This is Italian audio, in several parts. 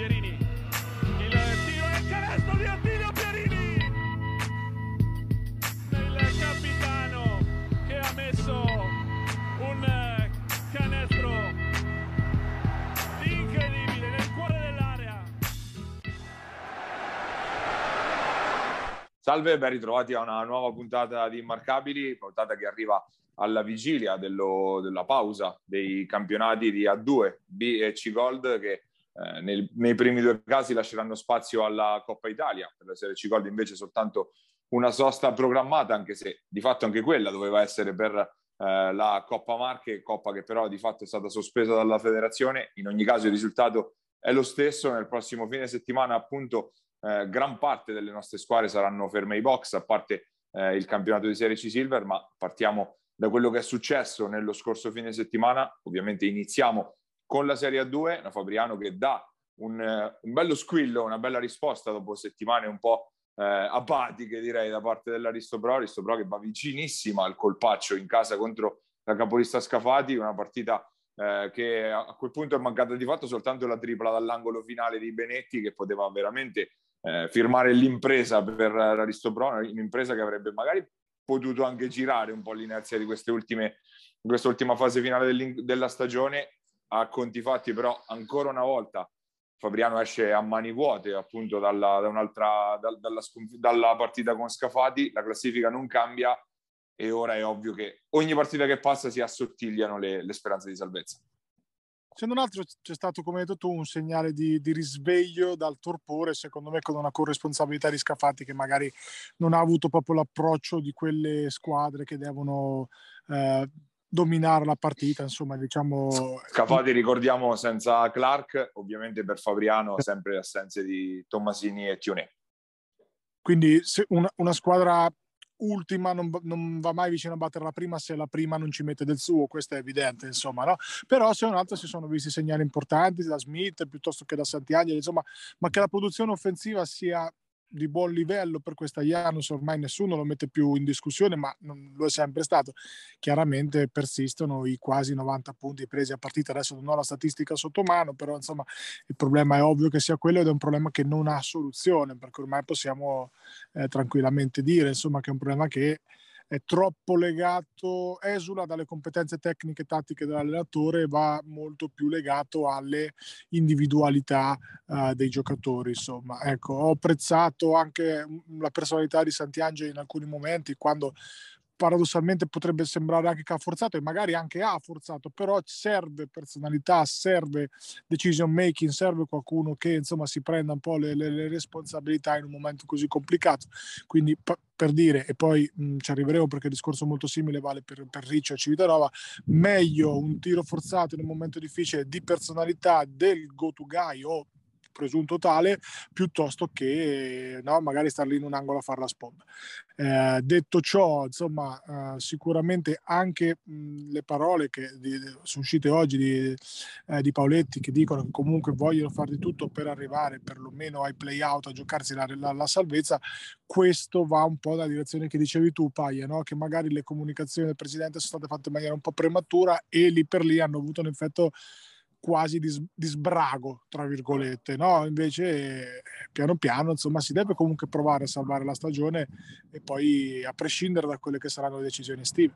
Pierini. Il tiro e il canestro di Attilio Pierini. Il capitano che ha messo un canestro incredibile nel cuore dell'area. Salve, ben ritrovati a una nuova puntata di Immarcabili, puntata che arriva alla vigilia dello, della pausa dei campionati di A2, B e C Gold che eh, nel, nei primi due casi lasceranno spazio alla Coppa Italia, per la Serie C Gold invece soltanto una sosta programmata, anche se di fatto anche quella doveva essere per eh, la Coppa Marche, Coppa che però di fatto è stata sospesa dalla federazione. In ogni caso il risultato è lo stesso, nel prossimo fine settimana appunto eh, gran parte delle nostre squadre saranno ferme ai box, a parte eh, il campionato di Serie C Silver, ma partiamo da quello che è successo nello scorso fine settimana. Ovviamente iniziamo con la Serie A2, la Fabriano che dà un, un bello squillo, una bella risposta dopo settimane un po' eh, apatiche direi da parte dell'Aristopro, Aristopro che va vicinissima al colpaccio in casa contro la capolista Scafati, una partita eh, che a quel punto è mancata di fatto soltanto la tripla dall'angolo finale di Benetti che poteva veramente eh, firmare l'impresa per l'Aristopro, un'impresa che avrebbe magari potuto anche girare un po' l'inerzia di queste ultime, questa ultima fase finale della stagione. A conti fatti, però, ancora una volta Fabriano esce a mani vuote appunto dalla, da un'altra, da, dalla, dalla partita con Scafati, la classifica non cambia e ora è ovvio che ogni partita che passa si assottigliano le, le speranze di salvezza. Se non altro c'è stato, come hai detto tu, un segnale di, di, risveglio dal torpore, secondo me con una corresponsabilità di Scafati che magari non ha avuto proprio l'approccio di quelle squadre che devono eh, dominare la partita, insomma, diciamo... Scafati, ricordiamo, senza Clark, ovviamente per Fabriano sempre assenze di Tommasini e Tionè. Quindi una, una squadra ultima non, non, va mai vicino a battere la prima se la prima non ci mette del suo, questo è evidente, insomma, no? Però se un'altra si sono visti segnali importanti da Smith piuttosto che da Santiangelo, insomma, ma che la produzione offensiva sia di buon livello per questa Janus ormai nessuno lo mette più in discussione ma non lo è sempre stato. Chiaramente persistono i quasi 90 punti presi a partita. Adesso non ho la statistica sotto mano però insomma il problema è ovvio che sia quello ed è un problema che non ha soluzione perché ormai possiamo eh, tranquillamente dire insomma che è un problema che è troppo legato, esula dalle competenze tecniche e tattiche dell'allenatore e va molto più legato alle individualità uh, dei giocatori. Insomma, ecco, ho apprezzato anche la personalità di Santiangelo in alcuni momenti quando paradossalmente potrebbe sembrare anche che ha forzato e magari anche ha forzato, però serve personalità, serve decision making, serve qualcuno che insomma si prenda un po' le, le, le responsabilità in un momento così complicato. Quindi p- per dire, e poi mh, ci arriveremo perché il discorso molto simile vale per, per Riccio e Civitanova, meglio un tiro forzato in un momento difficile di personalità del go to guy o presunto tale, piuttosto che no, magari star lì in un angolo a fare la sponda. Eh, detto ciò, insomma, eh, sicuramente anche mh, le parole che di, sono uscite oggi di, eh, di, Paoletti che dicono che comunque vogliono fare di tutto per arrivare perlomeno ai play-out, a giocarsi la, la, la salvezza, questo va un po' nella direzione che dicevi tu, Paia, no? che magari le comunicazioni del Presidente sono state fatte in maniera un po' prematura e lì per lì hanno avuto un effetto quasi di, di sbrago, tra virgolette, no? Invece piano piano, insomma, si deve comunque provare a salvare la stagione e poi a prescindere da quelle che saranno le decisioni estive.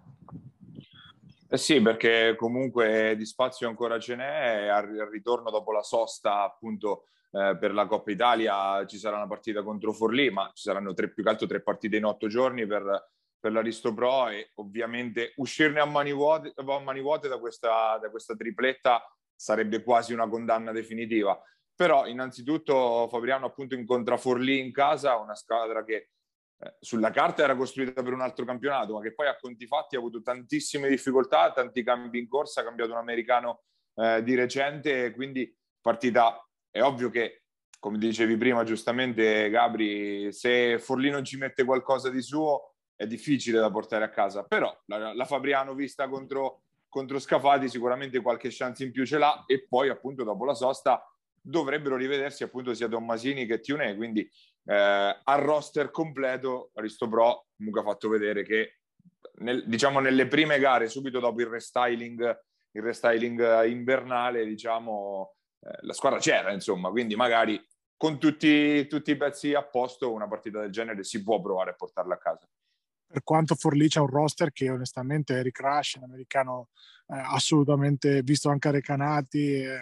Eh sì, perché comunque di spazio ancora ce n'è, al ritorno dopo la sosta appunto eh, per la Coppa Italia ci sarà una partita contro Forlì, ma ci saranno tre, più che altro tre partite in otto giorni per, per l'Aristo Pro e ovviamente uscirne a mani vuote, a mani vuote da, questa, da questa tripletta sarebbe quasi una condanna definitiva. Però innanzitutto Fabriano appunto incontra Forlì in casa, una squadra che eh, sulla carta era costruita per un altro campionato, ma che poi a conti fatti ha avuto tantissime difficoltà, tanti cambi in corsa, ha cambiato un americano eh, di recente, quindi partita è ovvio che come dicevi prima giustamente Gabri, se Forlì non ci mette qualcosa di suo è difficile da portare a casa, però la, la Fabriano vista contro contro Scafati sicuramente qualche chance in più ce l'ha e poi appunto dopo la sosta dovrebbero rivedersi appunto sia Tommasini che Tione, quindi eh, al roster completo Aristo Pro comunque ha fatto vedere che nel, diciamo nelle prime gare subito dopo il restyling, il restyling invernale diciamo eh, la squadra c'era, insomma, quindi magari con tutti, tutti, i pezzi a posto una partita del genere si può provare a portarla a casa. Per quanto Forlì c'è un roster che onestamente Eric Rush, un americano eh, assolutamente visto anche a Recanati, eh,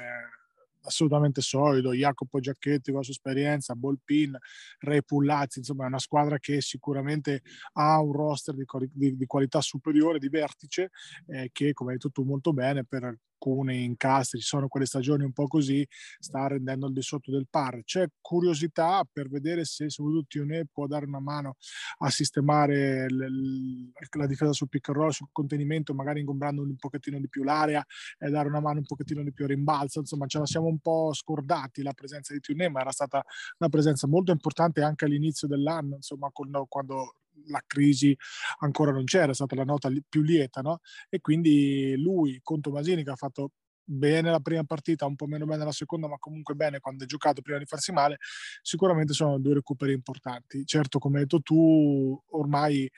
assolutamente solido, Jacopo Giacchetti con la sua esperienza, Bolpin, Ray Pullazzi, insomma è una squadra che sicuramente ha un roster di, di, di qualità superiore, di vertice, eh, che come hai detto tu molto bene per alcuni incastri, sono quelle stagioni un po' così, sta rendendo al di sotto del par. C'è curiosità per vedere se soprattutto Tione può dare una mano a sistemare l- la difesa sul pick and roll, sul contenimento, magari ingombrando un pochettino di più l'area e dare una mano un pochettino di più a rimbalzo. Insomma, ce la siamo un po' scordati la presenza di Tione, ma era stata una presenza molto importante anche all'inizio dell'anno, insomma, quando la crisi ancora non c'era, è stata la nota più lieta, no? E quindi lui con Tomasini che ha fatto bene la prima partita, un po' meno bene la seconda, ma comunque bene quando ha giocato prima di farsi male, sicuramente sono due recuperi importanti. Certo, come hai detto tu, ormai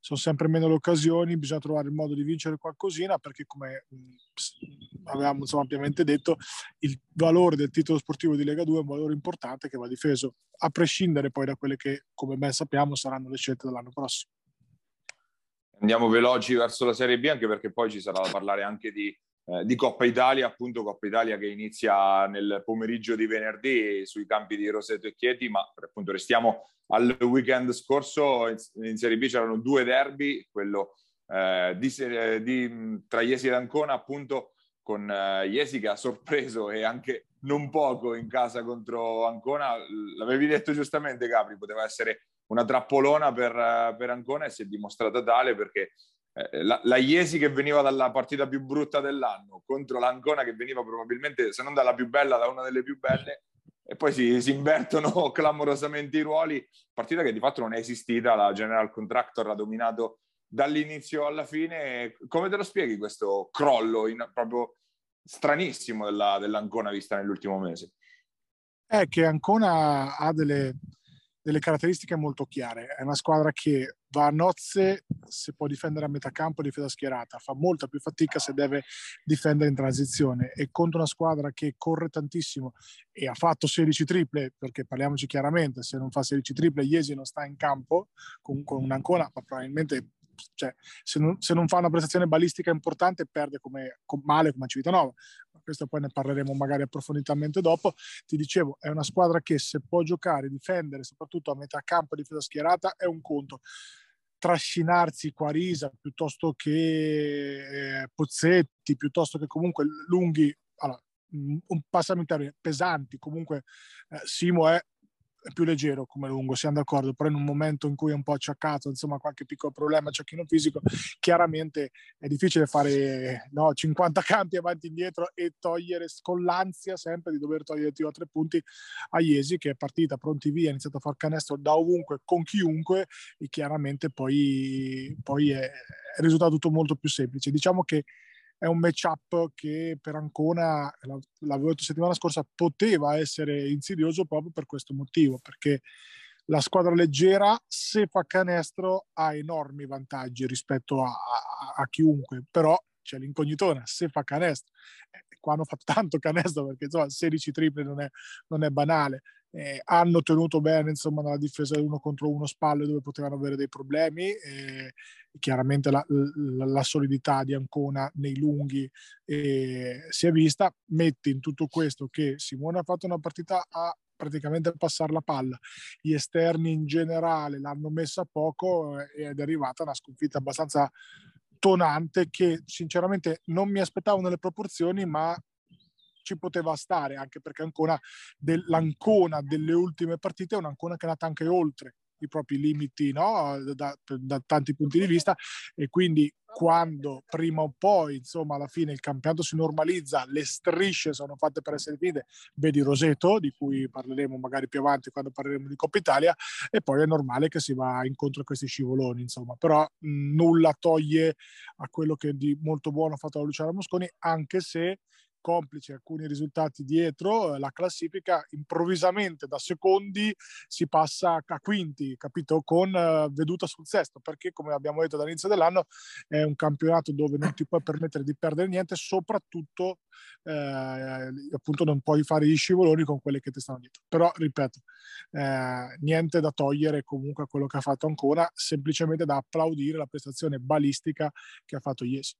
sono sempre meno le occasioni, bisogna trovare il modo di vincere qualcosina perché come avevamo insomma, ampiamente detto, il valore del titolo sportivo di Lega 2 è un valore importante che va difeso, a prescindere poi da quelle che, come ben sappiamo, saranno le scelte dell'anno prossimo. Andiamo veloci verso la Serie B anche perché poi ci sarà da parlare anche di di Coppa Italia, appunto Coppa Italia che inizia nel pomeriggio di venerdì sui campi di Roseto e Chieti, ma appunto restiamo al weekend scorso, in, Serie B c'erano due derby, quello eh, di, di, tra Iesi ed Ancona appunto con eh, Iesi che ha sorpreso e anche non poco in casa contro Ancona, l'avevi detto giustamente Capri, poteva essere una trappolona per, per Ancona e si è dimostrata tale perché eh, la, la Iesi che veniva dalla partita più brutta dell'anno contro l'Ancona che veniva probabilmente, se non dalla più bella, da una delle più belle, e poi si, si invertono clamorosamente i ruoli. Partita che di fatto non è esistita, la General Contractor ha dominato dall'inizio alla fine. Come te lo spieghi questo crollo in, proprio stranissimo della, dell'Ancona vista nell'ultimo mese? È che Ancona ha delle, delle caratteristiche molto chiare. È una squadra che va a nozze se può difendere a metà campo difesa schierata, fa molta più fatica se deve difendere in transizione. E contro una squadra che corre tantissimo e ha fatto 16 triple, perché parliamoci chiaramente, se non fa 16 triple Iesi non sta in campo con, con un'ancona, ma probabilmente cioè, se, non, se, non, fa una prestazione balistica importante perde come, con, male come Civitanova questo poi ne parleremo magari approfonditamente dopo. Ti dicevo, è una squadra che se può giocare, difendere, soprattutto a metà campo, difesa schierata, è un conto. Trascinarsi Quarisa piuttosto che eh, Pozzetti, piuttosto che comunque lunghi, allora, un termini pesanti, comunque eh, Simo è più leggero come lungo, siamo d'accordo, però in un momento in cui è un po' acciaccato, insomma qualche piccolo problema, acciacchino fisico, chiaramente è difficile fare no, 50 campi avanti e indietro e togliere con l'ansia sempre di dover togliere tiro tre punti a Iesi che è partita pronti via, ha iniziato a far canestro da ovunque, con chiunque e chiaramente poi, poi è, è risultato tutto molto più semplice. Diciamo che è un matchup che per Ancona, l'avevo detto settimana scorsa, poteva essere insidioso proprio per questo motivo, perché la squadra leggera, se fa canestro, ha enormi vantaggi rispetto a, a, a chiunque, però c'è l'incognitona, se fa canestro, eh, qua hanno fatto tanto canestro perché insomma 16 triple non è, non è banale, eh, hanno tenuto bene insomma nella difesa uno contro uno spalle dove potevano avere dei problemi eh, chiaramente la, la, la, solidità di Ancona nei lunghi eh, si è vista. Mette in tutto questo che Simone ha fatto una partita a praticamente passare la palla. Gli esterni in generale l'hanno messa poco eh, ed è arrivata una sconfitta abbastanza tonante che sinceramente non mi aspettavo nelle proporzioni ma ci poteva stare, anche perché Ancona del, l'Ancona delle ultime partite è un'Ancona che è nata anche oltre i propri limiti no? da, da, tanti punti di vista e quindi quando prima o poi insomma alla fine il campionato si normalizza le strisce sono fatte per essere finite vedi Roseto di cui parleremo magari più avanti quando parleremo di Coppa Italia e poi è normale che si va incontro a questi scivoloni insomma però mh, nulla toglie a quello che di molto buono ha fatto la Luciana Mosconi anche se complici alcuni risultati dietro la classifica, improvvisamente da secondi si passa a quinti, capito? Con veduta sul sesto, perché come abbiamo detto dall'inizio dell'anno è un campionato dove non ti puoi permettere di perdere niente, soprattutto eh, appunto non puoi fare gli scivoloni con quelle che ti stanno dietro. Però, ripeto, eh, niente da togliere comunque a quello che ha fatto Ancona, semplicemente da applaudire la prestazione balistica che ha fatto Iesi.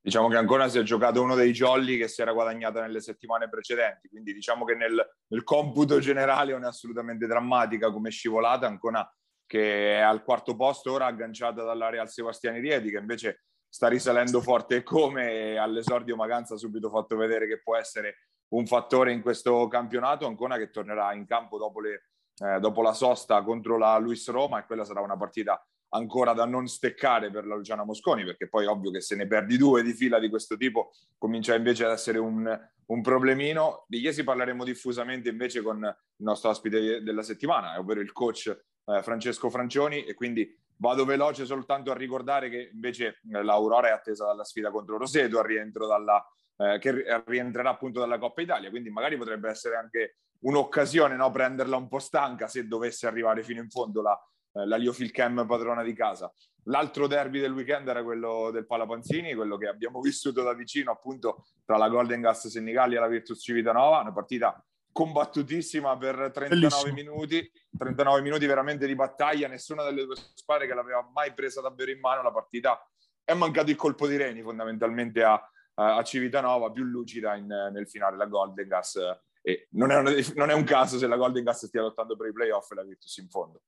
Diciamo che Ancona si è giocato uno dei jolly che si era guadagnato nelle settimane precedenti, quindi diciamo che nel, nel computo generale non è assolutamente drammatica come scivolata, Ancona che è al quarto posto ora agganciata dalla Real Sebastiani Rieti che invece sta risalendo forte come all'esordio Maganza ha subito fatto vedere che può essere un fattore in questo campionato, Ancona che tornerà in campo dopo, le, eh, dopo la sosta contro la Luis Roma e quella sarà una partita ancora da non steccare per la Luciana Mosconi, perché poi ovvio che se ne perdi due di fila di questo tipo comincia invece ad essere un, un problemino. Di Chiesi parleremo diffusamente invece con il nostro ospite della settimana, ovvero il coach eh, Francesco Francioni, e quindi Vado veloce soltanto a ricordare che invece eh, l'Aurora è attesa dalla sfida contro Roseto al rientro dalla, eh, che rientrerà appunto dalla Coppa Italia, quindi magari potrebbe essere anche un'occasione no? prenderla un po' stanca se dovesse arrivare fino in fondo la, eh, la Liofilchem padrona di casa. L'altro derby del weekend era quello del Palapanzini, quello che abbiamo vissuto da vicino appunto tra la Golden Gas Senigalli e la Virtus Civitanova, una partita combattutissima per 39 Bellissimo. minuti, 39 minuti veramente di battaglia, nessuna delle due squadre che l'aveva mai presa davvero in mano la partita. È mancato il colpo di Reni fondamentalmente a, a Civitanova, più lucida in, nel finale la Golden Gas. E non è, una, non è un caso se la Golden Gas stia lottando per i playoff e la Virtus in fondo.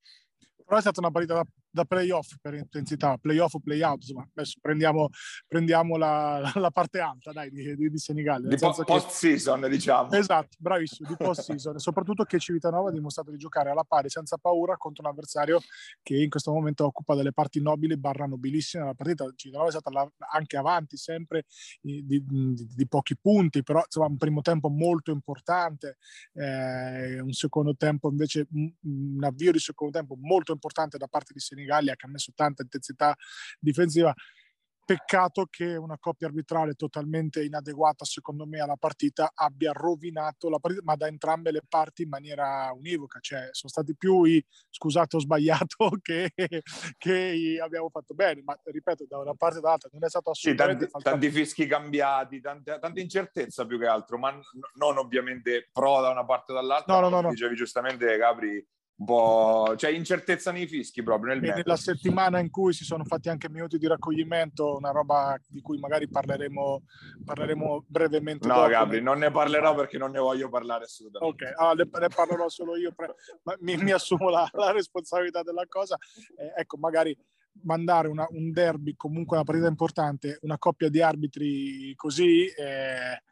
Però è stata una partita da playoff per intensità, playoff o playout, insomma, adesso prendiamo, prendiamo la, la, parte alta dai, di, di, di Senigallia. Di po- post season, diciamo. Esatto, bravissimo, di post season, soprattutto che Civitanova ha dimostrato di giocare alla pari senza paura contro un avversario che in questo momento occupa delle parti nobili barra nobilissime la partita. Civitanova è stata la, anche avanti sempre di, di, di, pochi punti, però insomma un primo tempo molto importante, eh, un secondo tempo invece, un, un avvio di secondo tempo molto importante da parte di Senigallia Senigallia che ha messo tanta intensità difensiva. Peccato che una coppia arbitrale totalmente inadeguata, secondo me, alla partita abbia rovinato la partita, ma da entrambe le parti in maniera univoca. Cioè, sono stati più i scusate, ho sbagliato che, che abbiamo fatto bene. Ma ripeto, da una parte e dall'altra non è stato assolutamente. Sì, tanti, tanti fischi cambiati, tante, tanta incertezza più che altro, ma non ovviamente pro da una parte o dall'altra. No, no, no, no. Dicevi giustamente, Gabri un po' c'è incertezza nei fischi proprio nel nella settimana in cui si sono fatti anche minuti di raccoglimento una roba di cui magari parleremo, parleremo brevemente no dopo. Gabri non ne parlerò perché non ne voglio parlare assolutamente ok ah, ne, ne, parlerò solo io mi, mi, assumo la, la, responsabilità della cosa eh, ecco magari mandare una, un derby comunque una partita importante una coppia di arbitri così eh,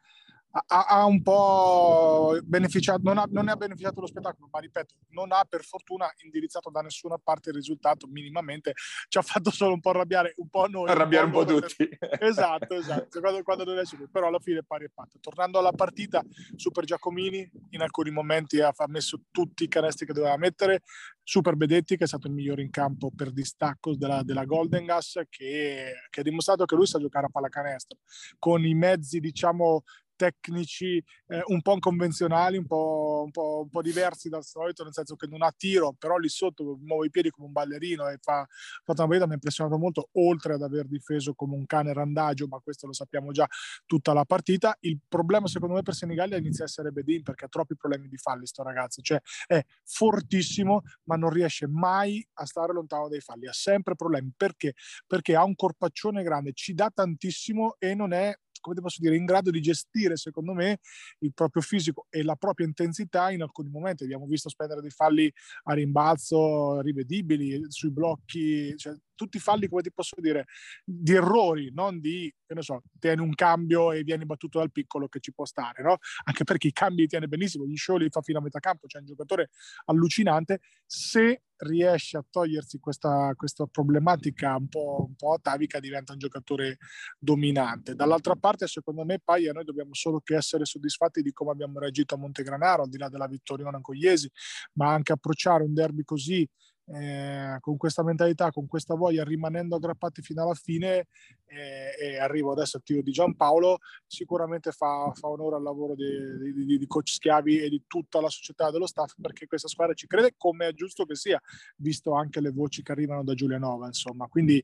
ha, ha, un po' beneficiato, non, ha, non ne ha beneficiato lo spettacolo, ma ripeto, non ha per fortuna indirizzato da nessuna parte il risultato minimamente, ci ha fatto solo un po' arrabbiare un po' noi. Arrabbiare un po', un po tutti. Esatto, esatto, quando, quando non sicuro, però alla fine pari e patto. Tornando alla partita, Super Giacomini in alcuni momenti ha, ha messo tutti i canestri che doveva mettere, Super Bedetti che è stato il migliore in campo per distacco della, della Golden Gas che, che ha dimostrato che lui sa giocare a pallacanestro con i mezzi diciamo tecnici eh, un po' convenzionali, un po', un, po', un po', diversi dal solito, nel senso che non ha tiro, però lì sotto muove i piedi come un ballerino e fa, fa una partita mi ha impressionato molto, oltre ad aver difeso come un cane randagio, ma questo lo sappiamo già tutta la partita. Il problema secondo me per Senigallia inizia a essere Bedin perché ha troppi problemi di falli sto ragazzo, cioè è fortissimo ma non riesce mai a stare lontano dai falli, ha sempre problemi. Perché? Perché ha un corpaccione grande, ci dà tantissimo e non è come posso dire, in grado di gestire, secondo me, il proprio fisico e la propria intensità in alcuni momenti. Abbiamo visto spendere dei falli a rimbalzo rivedibili sui blocchi, cioè, tutti falli, come ti posso dire, di errori, non di, che ne so, tieni un cambio e vieni battuto dal piccolo che ci può stare, no? Anche perché i cambi li tiene benissimo, gli show li fa fino a metà campo, c'è cioè un giocatore allucinante. Se riesce a togliersi questa, questa problematica un po', un po' atavica, diventa un giocatore dominante. Dall'altra parte, secondo me, Paia, noi dobbiamo solo che essere soddisfatti di come abbiamo reagito a Montegranaro, al di là della vittoria con Iesi, ma anche approcciare un derby così eh, con questa mentalità, con questa voglia, rimanendo aggrappati fino alla fine eh, e arrivo adesso al tiro di Giampaolo, sicuramente fa, fa onore al lavoro di, di, di, coach Schiavi e di tutta la società dello staff perché questa squadra ci crede come è giusto che sia, visto anche le voci che arrivano da Giulianova, insomma. Quindi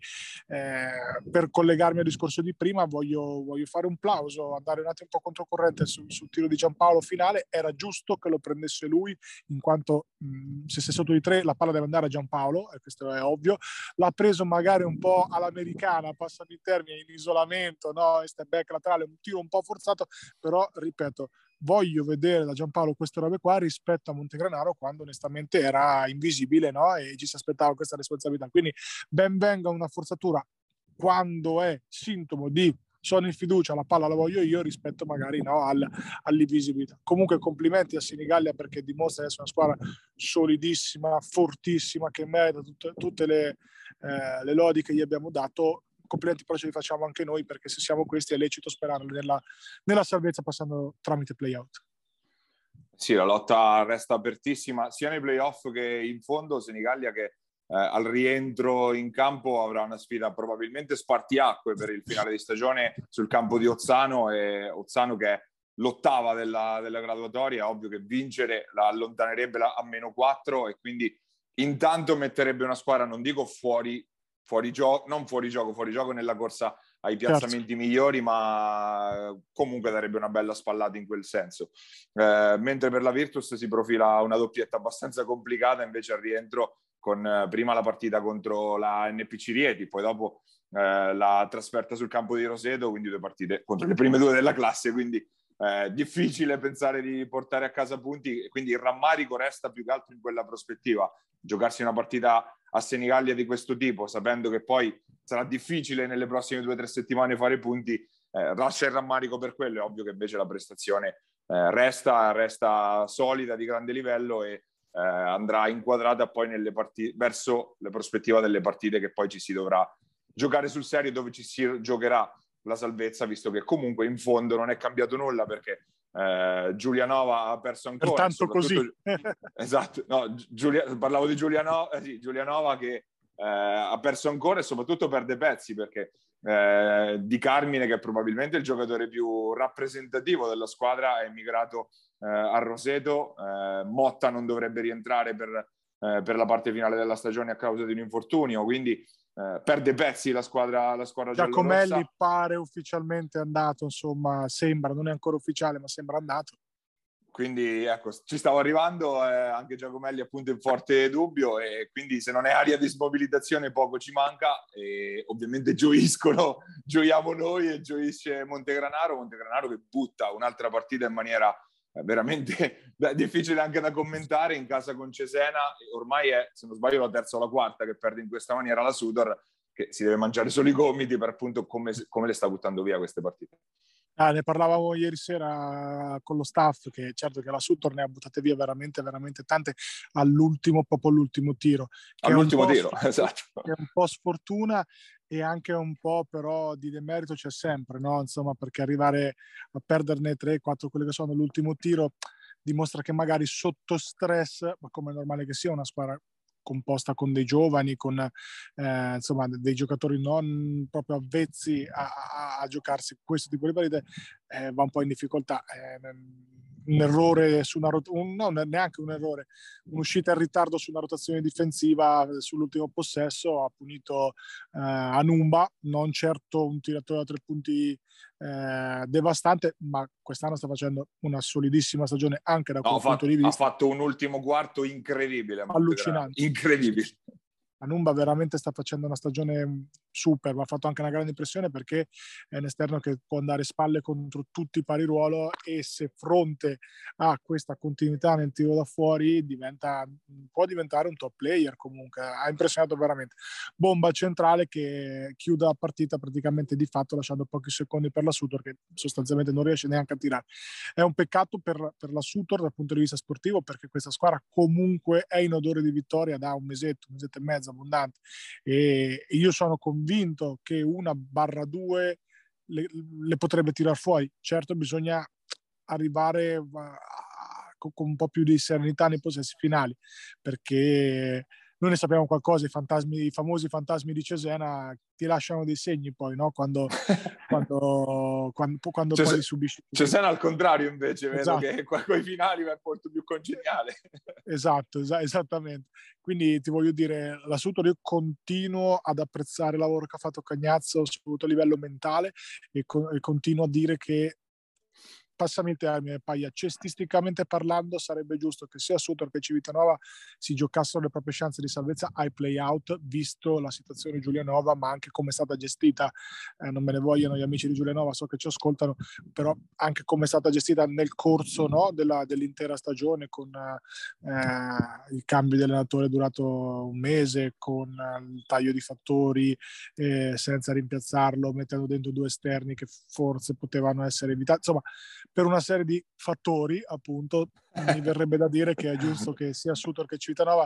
eh, per collegarmi al discorso di prima voglio, voglio, fare un plauso, andare un attimo controcorrente sul, sul tiro di Giampaolo finale, era giusto che lo prendesse lui in quanto mh, se sei sotto di tre la palla deve andare a Giampaolo, e questo è ovvio, l'ha preso magari un po' all'americana, passami in termini, in isolamento, no? step back laterale, un tiro un po' forzato, però ripeto, voglio vedere da Giampaolo queste robe qua rispetto a Montegranaro quando onestamente era invisibile no? e ci si aspettava questa responsabilità. Quindi ben venga una forzatura quando è sintomo di sono in fiducia, la palla la voglio io rispetto magari no, al, all'invisibilità. Comunque complimenti a Senigallia perché dimostra di essere una squadra solidissima, fortissima, che merita tutte, tutte le, eh, le lodi che gli abbiamo dato complimenti però ce li facciamo anche noi perché se siamo questi è lecito sperare nella, nella salvezza passando tramite playout. Sì, la lotta resta apertissima sia nei playoff che in fondo Senigallia che eh, al rientro in campo avrà una sfida probabilmente spartiacque per il finale di stagione sul campo di Ozzano e Ozzano che è l'ottava della, della graduatoria, ovvio che vincere la allontanerebbe a meno 4 e quindi intanto metterebbe una squadra, non dico fuori, fuori gioco, non fuori gioco, fuori gioco nella corsa ai certo. piazzamenti certo. migliori, ma comunque darebbe una bella spallata in quel senso. Eh, mentre per la Virtus si profila una doppietta abbastanza complicata, invece al rientro con eh, prima la partita contro la NPC Rieti, poi dopo eh, la trasferta sul campo di Roseto, quindi due partite contro le prime due della classe, quindi eh, difficile pensare di portare a casa punti, quindi il rammarico resta più che altro in quella prospettiva. Giocarsi una partita a Senigallia di questo tipo, sapendo che poi sarà difficile nelle prossime due o tre settimane fare punti, eh, lascia il rammarico per quello. È ovvio che invece la prestazione eh, resta, resta solida, di grande livello e eh, andrà inquadrata poi nelle partite, verso la prospettiva delle partite che poi ci si dovrà giocare sul serio dove ci si giocherà la salvezza, visto che comunque in fondo non è cambiato nulla perché eh, Giulianova ha perso ancora. Pertanto così. esatto, no, Giulia, parlavo di Giulianova, eh, sì, Giulianova che eh, ha perso ancora e soprattutto perde pezzi perché eh, Di Carmine, che è probabilmente il giocatore più rappresentativo della squadra, è emigrato eh, a Roseto. Eh, Motta non dovrebbe rientrare per, eh, per, la parte finale della stagione a causa di un infortunio, quindi eh, perde pezzi la squadra, la squadra Giacomelli pare ufficialmente andato, insomma, sembra, non è ancora ufficiale, ma sembra andato. Quindi ecco, ci stavo arrivando, eh, anche Giacomelli appunto in forte dubbio e quindi se non è aria di smobilitazione poco ci manca e ovviamente gioiscono, gioiamo noi e gioisce Montegranaro, Montegranaro che butta un'altra partita in maniera veramente difficile anche da commentare in casa con Cesena, ormai è, se non sbaglio, la terza o la quarta che perde in questa maniera la Sudor, che si deve mangiare solo i gomiti per appunto come, come le sta buttando via queste partite. Ah, ne parlavamo ieri sera con lo staff, che certo che la Sudor ne ha buttate via veramente, veramente tante all'ultimo, proprio all'ultimo tiro. All'ultimo tiro, esatto. È un po' sfortuna e anche un po' però di demerito c'è sempre, no? Insomma, perché arrivare a perderne 3-4 quelli che sono l'ultimo tiro dimostra che magari sotto stress, ma come è normale che sia una squadra composta con dei giovani, con eh, insomma dei giocatori non proprio avvezzi a, a, a giocarsi questo tipo di partite, eh, va un po' in difficoltà. Eh, un errore su una rotazione, no, neanche un errore, un'uscita in ritardo su una rotazione difensiva sull'ultimo possesso ha punito eh, Anumba, non certo un tiratore da tre punti eh, devastante, ma quest'anno sta facendo una solidissima stagione anche da no, quel fatto, punto di vista. Ha fatto un ultimo quarto incredibile. Allucinante. Incredibile. Anumba veramente sta facendo una stagione super, mi ha fatto anche una grande impressione perché è un esterno che può andare spalle contro tutti i pari ruolo e se fronte a questa continuità nel tiro da fuori diventa, può diventare un top player comunque, ha impressionato veramente. Bomba centrale che chiude la partita praticamente di fatto lasciando pochi secondi per la Sutor che sostanzialmente non riesce neanche a tirare. È un peccato per, per la Sutor dal punto di vista sportivo perché questa squadra comunque è in odore di vittoria da un mesetto, un mesetto e mezzo abbondante e io sono convinto che una barra due le, le potrebbe tirar fuori. Certo bisogna arrivare a, con un po' più di serenità nei possessi finali, perché noi ne sappiamo qualcosa, i, fantasmi, i famosi fantasmi di Cesena ti lasciano dei segni poi, no? Quando, quando, quando, quando Cese, poi subisci... Cesena al contrario invece, esatto. vedo che con i finali è molto più congeniale. Esatto, es- esattamente. Quindi ti voglio dire, la Sutor io continuo ad apprezzare il lavoro che ha fatto Cagnazzo soprattutto a livello mentale e, co- e continuo a dire che passami il termine, Paia, cestisticamente parlando sarebbe giusto che sia Sutor che Civitanova si giocassero le proprie chance di salvezza ai play-out, visto la situazione di Giulianova, ma anche come è stata gestita, eh, non me ne vogliono gli amici di Giulianova, so che ci ascoltano, però anche come è stata gestita nel corso no, della, dell'intera stagione, con eh, il cambio di allenatore durato un mese, con il taglio di fattori, eh, senza rimpiazzarlo, mettendo dentro due esterni che forse potevano essere evitati, insomma per una serie di fattori, appunto, mi verrebbe da dire che è giusto che sia Sutor che Civitanova,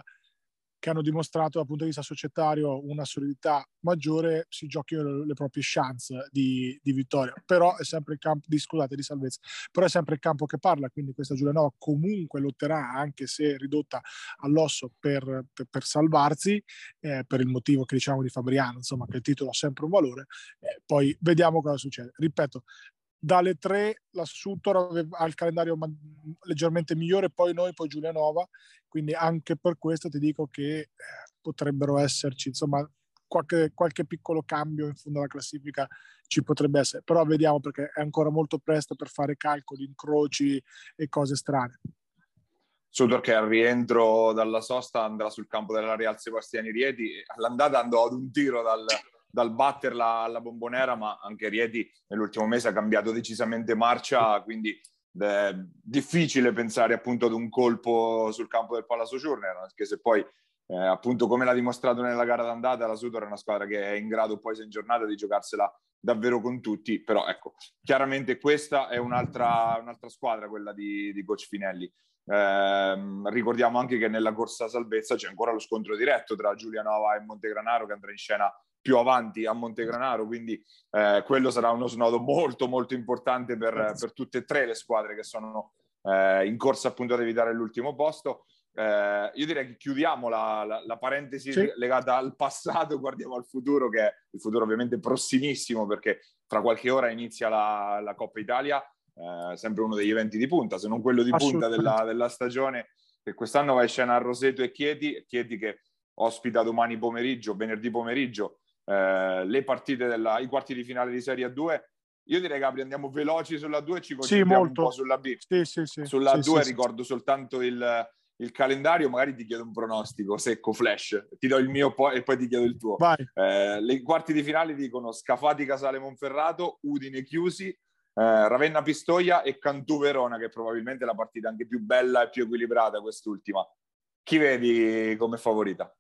che hanno dimostrato dal punto di vista societario una solidità maggiore, si giochino le, le proprie chance di, di, vittoria. Però è sempre il campo, di, scusate, di salvezza, però è sempre il campo che parla, quindi questa Giulianova comunque lotterà, anche se ridotta all'osso, per, per, per salvarsi, eh, per il motivo che diciamo di Fabriano, insomma, che il titolo ha sempre un valore. Eh, poi vediamo cosa succede. Ripeto, dalle tre la Sutor ha il calendario leggermente migliore, poi noi, poi Giulianova, quindi anche per questo ti dico che eh, potrebbero esserci insomma qualche, qualche, piccolo cambio in fondo alla classifica ci potrebbe essere, però vediamo perché è ancora molto presto per fare calcoli, incroci e cose strane. Sutor che al rientro dalla sosta andrà sul campo della Real Sebastiani Rieti, all'andata andò ad un tiro dal, dal batterla alla bombonera, ma anche Rieti nell'ultimo mese ha cambiato decisamente marcia, quindi è difficile pensare appunto ad un colpo sul campo del Palazzo Ciurner, anche se poi eh, appunto come l'ha dimostrato nella gara d'andata la Sudor è una squadra che è in grado poi se in giornata di giocarsela davvero con tutti, però ecco, chiaramente questa è un'altra, un'altra squadra, quella di, di Coach Finelli. Eh, ricordiamo anche che nella corsa salvezza c'è ancora lo scontro diretto tra Giulianova e Montegranaro che andrà in scena più avanti a Montegranaro, quindi eh, quello sarà uno snodo molto molto importante per, per tutte e tre le squadre che sono eh, in corsa appunto ad evitare l'ultimo posto. Eh, io direi che chiudiamo la, la, la parentesi sì. legata al passato, guardiamo al futuro, che è il futuro ovviamente prossimissimo, perché fra qualche ora inizia la, la Coppa Italia, eh, sempre uno degli eventi di punta, se non quello di punta della, della stagione, che quest'anno va in scena a Roseto e Chieti, Chieti che ospita domani pomeriggio, venerdì pomeriggio, eh, le partite della, i quarti di finale di Serie A2. Io direi, Gabri, andiamo veloci sulla 2 e ci concentriamo sì, un po' sulla B. Sì, sì, sì. Sulla sì, 2 ricordo soltanto il, il, calendario, magari ti chiedo un pronostico secco flash, ti do il mio po- e poi ti chiedo il tuo. Eh, le quarti di finale dicono Scafati Casale Monferrato, Udine Chiusi, eh, Ravenna Pistoia e Cantù Verona, che è probabilmente la partita anche più bella e più equilibrata quest'ultima. Chi vedi come favorita?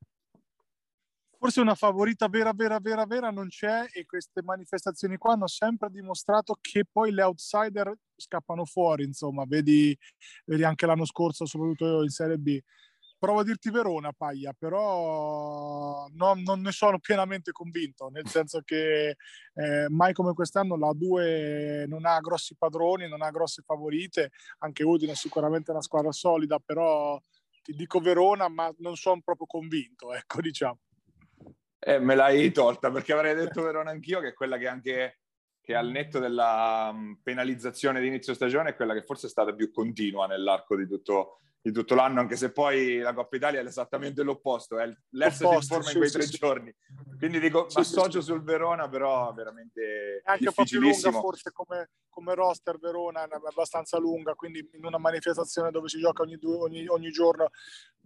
Forse una favorita vera, vera, vera, vera non c'è e queste manifestazioni qua hanno sempre dimostrato che poi le outsider scappano fuori, insomma, vedi, vedi anche l'anno scorso, soprattutto in Serie B. Provo a dirti Verona, Paglia, però non, non ne sono pienamente convinto, nel senso che eh, mai come quest'anno la 2 non ha grossi padroni, non ha grosse favorite, anche Udine è sicuramente una squadra solida, però ti dico Verona, ma non sono proprio convinto, ecco, diciamo. Eh, me l'hai tolta perché avrei detto Verona anch'io, che è quella che anche che al netto della mm, penalizzazione di inizio stagione è quella che forse è stata più continua nell'arco di tutto, di tutto l'anno, anche se poi la Coppa Italia è esattamente l'opposto, è l'essere in forma sì, in quei sì, tre sì. giorni. Quindi dico, mi associo sul Verona, però veramente è anche un po' più lunga forse come, come roster Verona, è abbastanza lunga, quindi in una manifestazione dove si gioca ogni, due, ogni, ogni giorno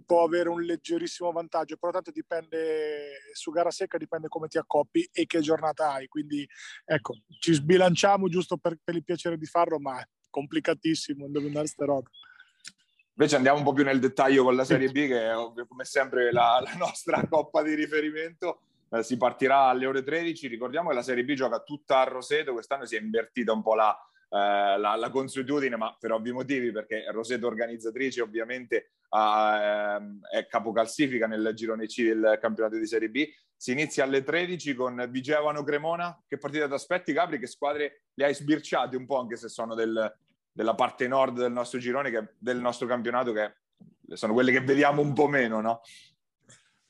può avere un leggerissimo vantaggio, però tanto dipende, su gara secca dipende come ti accoppi e che giornata hai, quindi ecco, ci sbilanciamo giusto per, per il piacere di farlo, ma è complicatissimo indovinare ste robe. Invece andiamo un po' più nel dettaglio con la Serie B, che è come sempre la, la nostra coppa di riferimento. Eh, si partirà alle ore 13. Ricordiamo che la Serie B gioca tutta a Roseto. Quest'anno si è invertita un po' la, eh, la, la, consuetudine, ma per ovvi motivi, perché Roseto organizzatrice ovviamente ha, ehm, è capocalsifica nel girone C del campionato di Serie B. Si inizia alle 13 con Vigevano Cremona. Che partita ti aspetti, Gabri? Che squadre le hai sbirciate un po', anche se sono del, della parte nord del nostro girone, che, del nostro campionato, che sono quelle che vediamo un po' meno, no?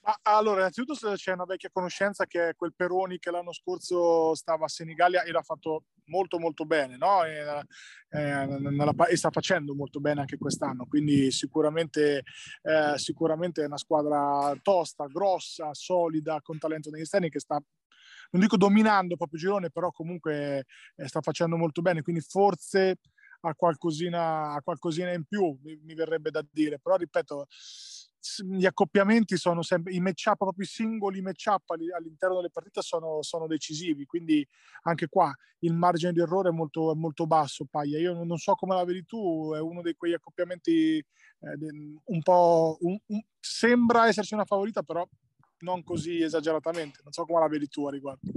Ma, allora, innanzitutto c'è una vecchia conoscenza che è quel Peroni che l'anno scorso stava a Senigallia e l'ha fatto molto molto bene, no? E, eh, nella, e, sta facendo molto bene anche quest'anno, quindi sicuramente, eh, sicuramente è una squadra tosta, grossa, solida, con talento negli esterni che sta non dico dominando proprio girone, però comunque eh, sta facendo molto bene, quindi forse ha qualcosina, ha qualcosina in più, mi, mi verrebbe da dire, però ripeto, gli accoppiamenti sono sempre i match-up, proprio i singoli match-up all'interno delle partite sono, sono, decisivi. Quindi anche qua il margine di errore è molto, molto basso. Paglia. Io non so come la vedi tu, è uno di quegli accoppiamenti eh, un po'. Un, un, sembra esserci una favorita, però non così esageratamente. Non so come la vedi tu a riguardo.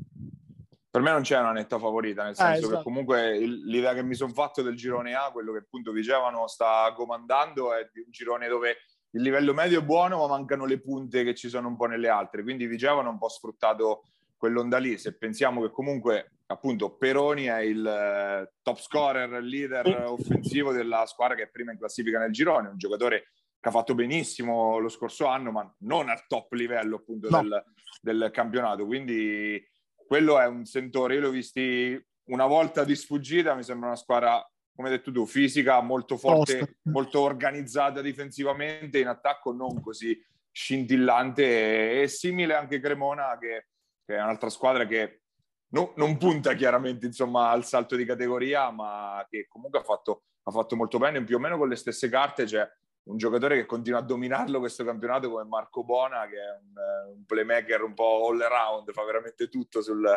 Per me non c'è una netta favorita, nel senso eh, esatto. che comunque il, l'idea che mi sono fatto del girone A, quello che appunto dicevano sta comandando, è di un girone dove il livello medio è buono, ma mancano le punte che ci sono un po' nelle altre. Quindi Vigevano hanno un po' sfruttato quell'onda lì. Se pensiamo che comunque appunto Peroni è il eh, top scorer, leader offensivo della squadra che è prima in classifica nel girone, un giocatore che ha fatto benissimo lo scorso anno, ma non al top livello appunto no. del, del, campionato. Quindi quello è un sentore. Io l'ho visti una volta di sfuggita, mi sembra una squadra come hai detto tu, fisica molto forte, Post. molto organizzata difensivamente, in attacco non così scintillante e simile anche Cremona che, che è un'altra squadra che no, non punta chiaramente insomma, al salto di categoria ma che comunque ha fatto, ha fatto molto bene più o meno con le stesse carte c'è un giocatore che continua a dominarlo questo campionato come Marco Bona che è un, un playmaker un po' all around fa veramente tutto sul,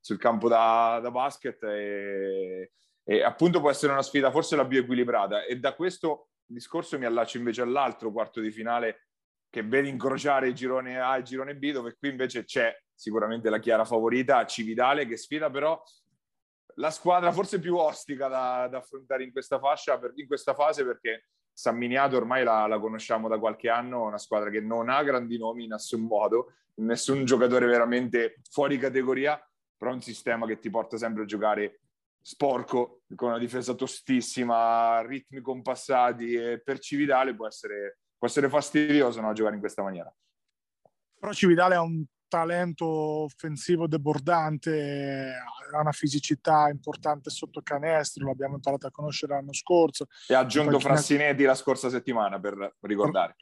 sul campo da, da basket e, e appunto può essere una sfida forse la più equilibrata. E da questo discorso mi allaccio invece all'altro quarto di finale che vede incrociare il girone A e il girone B dove qui invece c'è sicuramente la chiara favorita Cividale che sfida però la squadra forse più ostica da, da affrontare in questa fascia, in questa fase perché San Miniato ormai la, la, conosciamo da qualche anno, una squadra che non ha grandi nomi in nessun modo, nessun giocatore veramente fuori categoria, però un sistema che ti porta sempre a giocare sporco, con una difesa tostissima, ritmi compassati e per Cividale può essere, può essere fastidioso no, giocare in questa maniera. Però Cividale ha un talento offensivo debordante, ha una fisicità importante sotto canestro, l'abbiamo imparato a conoscere l'anno scorso. E ha aggiunto Frassinetti la scorsa settimana per ricordare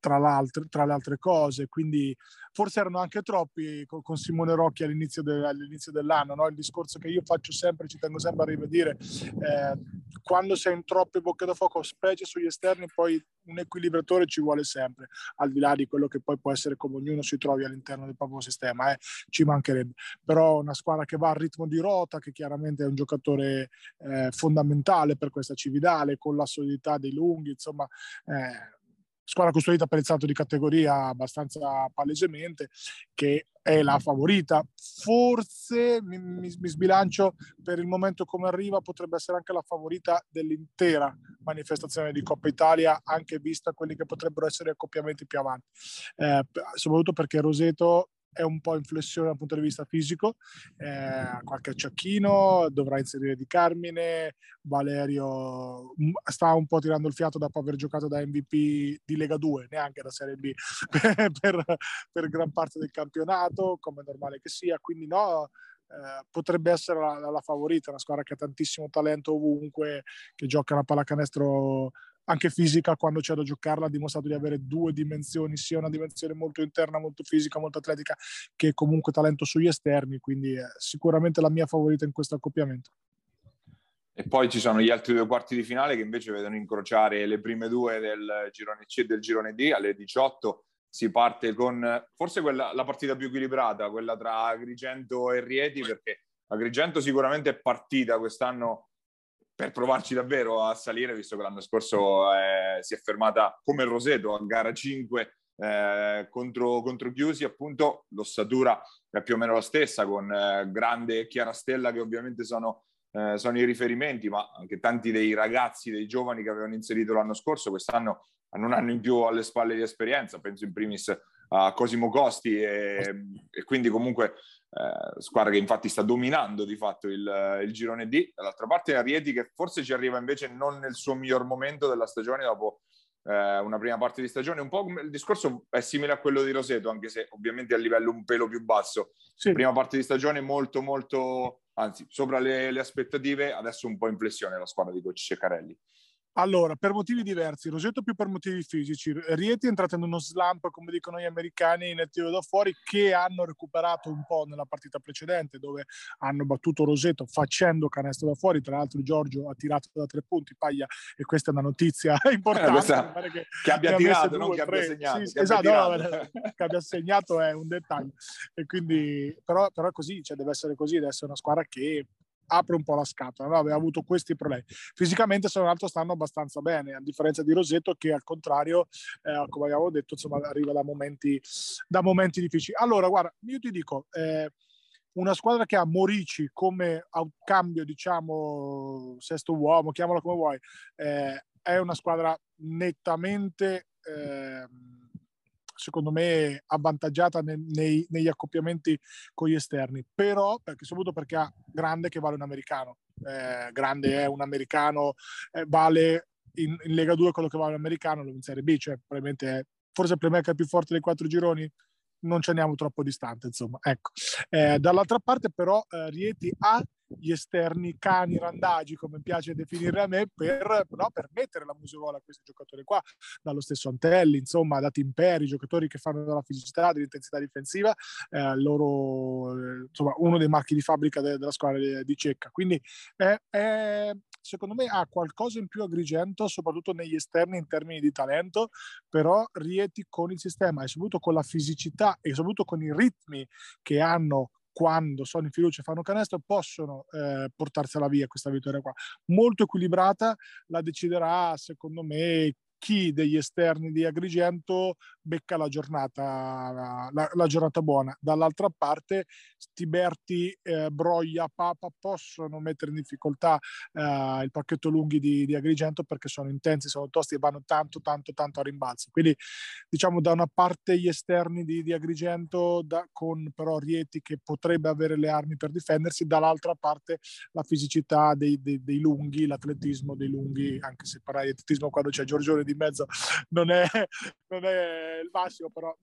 tra, tra, le altre cose, quindi forse erano anche troppi con, con Simone Rocchi all'inizio, de, all'inizio dell'anno, no? il discorso che io faccio sempre, ci tengo sempre a rivedere, eh, quando sei in troppe bocche da fuoco, specie sugli esterni, poi un equilibratore ci vuole sempre, al di là di quello che poi può essere come ognuno si trovi all'interno del proprio sistema, eh, ci mancherebbe. Però una squadra che va al ritmo di rota, che chiaramente è un giocatore eh, fondamentale per questa Cividale, con la solidità dei lunghi, insomma, eh, squadra costruita per il salto di categoria abbastanza palesemente, che è la favorita. Forse mi, mi, mi, sbilancio per il momento come arriva, potrebbe essere anche la favorita dell'intera manifestazione di Coppa Italia, anche vista quelli che potrebbero essere accoppiamenti più avanti. Eh, soprattutto perché Roseto è un po' in flessione dal punto di vista fisico, eh, qualche acciacchino, dovrà inserire Di Carmine, Valerio mm, sta un po' tirando il fiato dopo aver giocato da MVP di Lega 2, neanche da Serie B, per, per, gran parte del campionato, come è normale che sia, quindi no, eh, potrebbe essere la, la, favorita, una squadra che ha tantissimo talento ovunque, che gioca la pallacanestro anche fisica quando c'è da giocarla ha dimostrato di avere due dimensioni, sia una dimensione molto interna, molto fisica, molto atletica, che comunque talento sugli esterni, quindi è sicuramente la mia favorita in questo accoppiamento. E poi ci sono gli altri due quarti di finale che invece vedono incrociare le prime due del girone C e del girone D alle 18 si parte con forse quella, la partita più equilibrata, quella tra Agrigento e Rieti, perché Agrigento sicuramente è partita quest'anno per provarci davvero a salire, visto che l'anno scorso eh, si è fermata come Roseto a gara 5 eh, contro, contro Chiusi, appunto l'ossatura è più o meno la stessa, con eh, Grande e Chiara Stella che ovviamente sono, eh, sono i riferimenti, ma anche tanti dei ragazzi, dei giovani che avevano inserito l'anno scorso, quest'anno hanno un anno in più alle spalle di esperienza, penso in primis a Cosimo Costi e, e quindi comunque eh, squadra che infatti sta dominando di fatto il, il girone D. Dall'altra parte Arieti che forse ci arriva invece non nel suo miglior momento della stagione dopo eh, una prima parte di stagione. Un po' il discorso è simile a quello di Roseto, anche se ovviamente a livello un pelo più basso. Sì. Prima parte di stagione molto, molto, anzi, sopra le, le aspettative, adesso un po' in flessione la squadra di Coach Ceccarelli. Allora, per motivi diversi, Rosetto più per motivi fisici, Rieti è entrato in uno slump, come dicono gli americani, nel tiro da fuori, che hanno recuperato un po' nella partita precedente, dove hanno battuto Rosetto facendo canestro da fuori, tra l'altro Giorgio ha tirato da tre punti, Paglia, e questa è una notizia importante. Eh, che, che, abbia tirato, non che abbia segnato. Sì, che esatto, abbia no, che abbia segnato è un dettaglio. E quindi, però, però è così, cioè deve essere così, deve essere una squadra che apre un po' la scatola, no? aveva avuto questi problemi. Fisicamente, se non altro, stanno abbastanza bene, a differenza di Rosetto che al contrario, eh, come abbiamo detto, insomma, arriva da momenti, da momenti difficili. Allora, guarda, io ti dico, eh, una squadra che ha Morici come cambio, diciamo, sesto uomo, chiamalo come vuoi, eh, è una squadra nettamente... Eh, secondo me avvantaggiata nei, nei, negli accoppiamenti con gli esterni, però perché, soprattutto perché ha grande che vale un americano, eh, grande è un americano, eh, vale in, in, Lega 2 quello che vale un americano, lo in Serie B, cioè probabilmente è forse il playmaker più forte dei quattro gironi, non ci andiamo troppo distante, insomma. Ecco. Eh, dall'altra parte però eh, Rieti ha gli esterni cani randagi, come piace definire a me, per, no, per mettere la museruola a questi giocatori qua, dallo stesso Antelli, insomma, da Timperi, giocatori che fanno della fisicità, dell'intensità difensiva, eh, loro, eh, insomma, uno dei marchi di fabbrica de- della squadra di, di Cecca. Quindi è, è, secondo me ha qualcosa in più Agrigento, soprattutto negli esterni in termini di talento, però Rieti con il sistema e soprattutto con la fisicità e soprattutto con i ritmi che hanno quando sono in fiducia e fanno canestro possono eh, portarsela via questa vittoria qua. Molto equilibrata la deciderà secondo me chi degli esterni di Agrigento becca la giornata, la, la giornata buona. Dall'altra parte Tiberti, eh, Broglia, Papa possono mettere in difficoltà eh, il pacchetto lunghi di, di, Agrigento perché sono intensi, sono tosti e vanno tanto, tanto, tanto a rimbalzo. Quindi diciamo da una parte gli esterni di, di Agrigento da, con però Rieti che potrebbe avere le armi per difendersi, dall'altra parte la fisicità dei, dei, dei lunghi, l'atletismo dei lunghi, anche se parlare di atletismo quando c'è Giorgione di mezzo non è, non è il massimo, però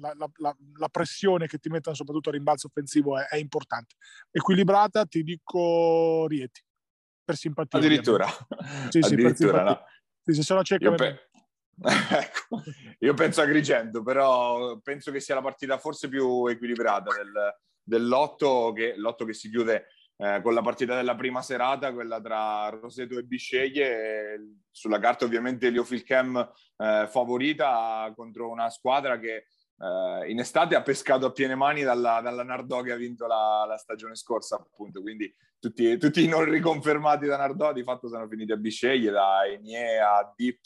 la, la, la, pressione che ti mettono soprattutto a rimbalzo offensivo è, è importante. Equilibrata, ti dico Rieti, per simpatia. Addirittura. Sì, sì, Addirittura, no. sì, se no cerca... Io, pe- ecco, io penso a Agrigento, però penso che sia la partita forse più equilibrata del, dell'otto, che, l'otto che si chiude eh, con la partita della prima serata, quella tra Roseto e Bisceglie, sulla carta ovviamente Leo Filchem eh, favorita contro una squadra che eh, in estate ha pescato a piene mani dalla, dalla Nardò che ha vinto la, la stagione scorsa appunto, quindi tutti, tutti, i non riconfermati da Nardò di fatto sono finiti a Bisceglie, da Enie a Dip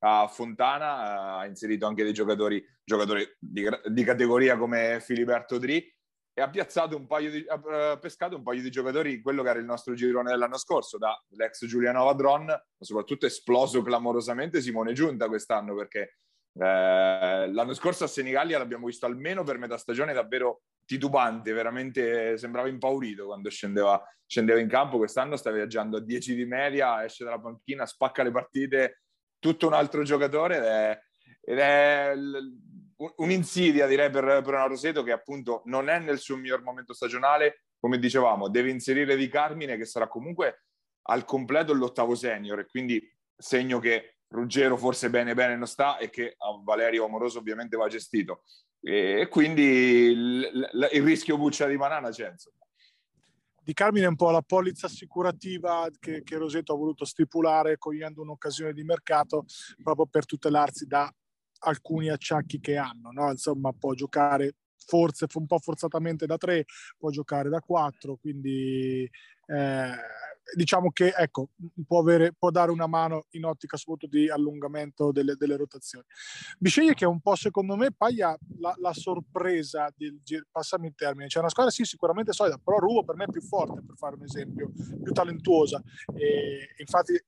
a Fontana, ha inserito anche dei giocatori, giocatori di, di categoria come Filiberto Dri e ha di, ha pescato un paio di giocatori quello che era il nostro girone dell'anno scorso, dall'ex Giulianova Dron, ma soprattutto esploso clamorosamente Simone Giunta quest'anno perché eh, l'anno scorso a Senigallia l'abbiamo visto almeno per metà stagione davvero titubante, veramente sembrava impaurito quando scendeva, scendeva in campo. Quest'anno sta viaggiando a 10 di media, esce dalla panchina, spacca le partite, tutto un altro giocatore ed è, ed è un'insidia direi per, per Roseto che appunto non è nel suo miglior momento stagionale, come dicevamo, deve inserire Di Carmine che sarà comunque al completo l'ottavo senior. E quindi segno che Ruggero forse bene bene non sta e che a Valerio Amoroso ovviamente va gestito. E quindi il, il rischio buccia di banana c'è insomma. Di Carmine è un po' la polizza assicurativa che, che Roseto ha voluto stipulare cogliendo un'occasione di mercato proprio per tutelarsi da alcuni acciacchi che hanno, no? insomma può giocare forse un po' forzatamente da tre, può giocare da quattro, quindi eh, diciamo che ecco, può, avere, può, dare una mano in ottica soprattutto di allungamento delle, delle rotazioni. Bisceglie che è un po' secondo me paglia la, la sorpresa del passami il termine, c'è una squadra sì sicuramente solida, però Rubo per me è più forte per fare un esempio, più talentuosa e infatti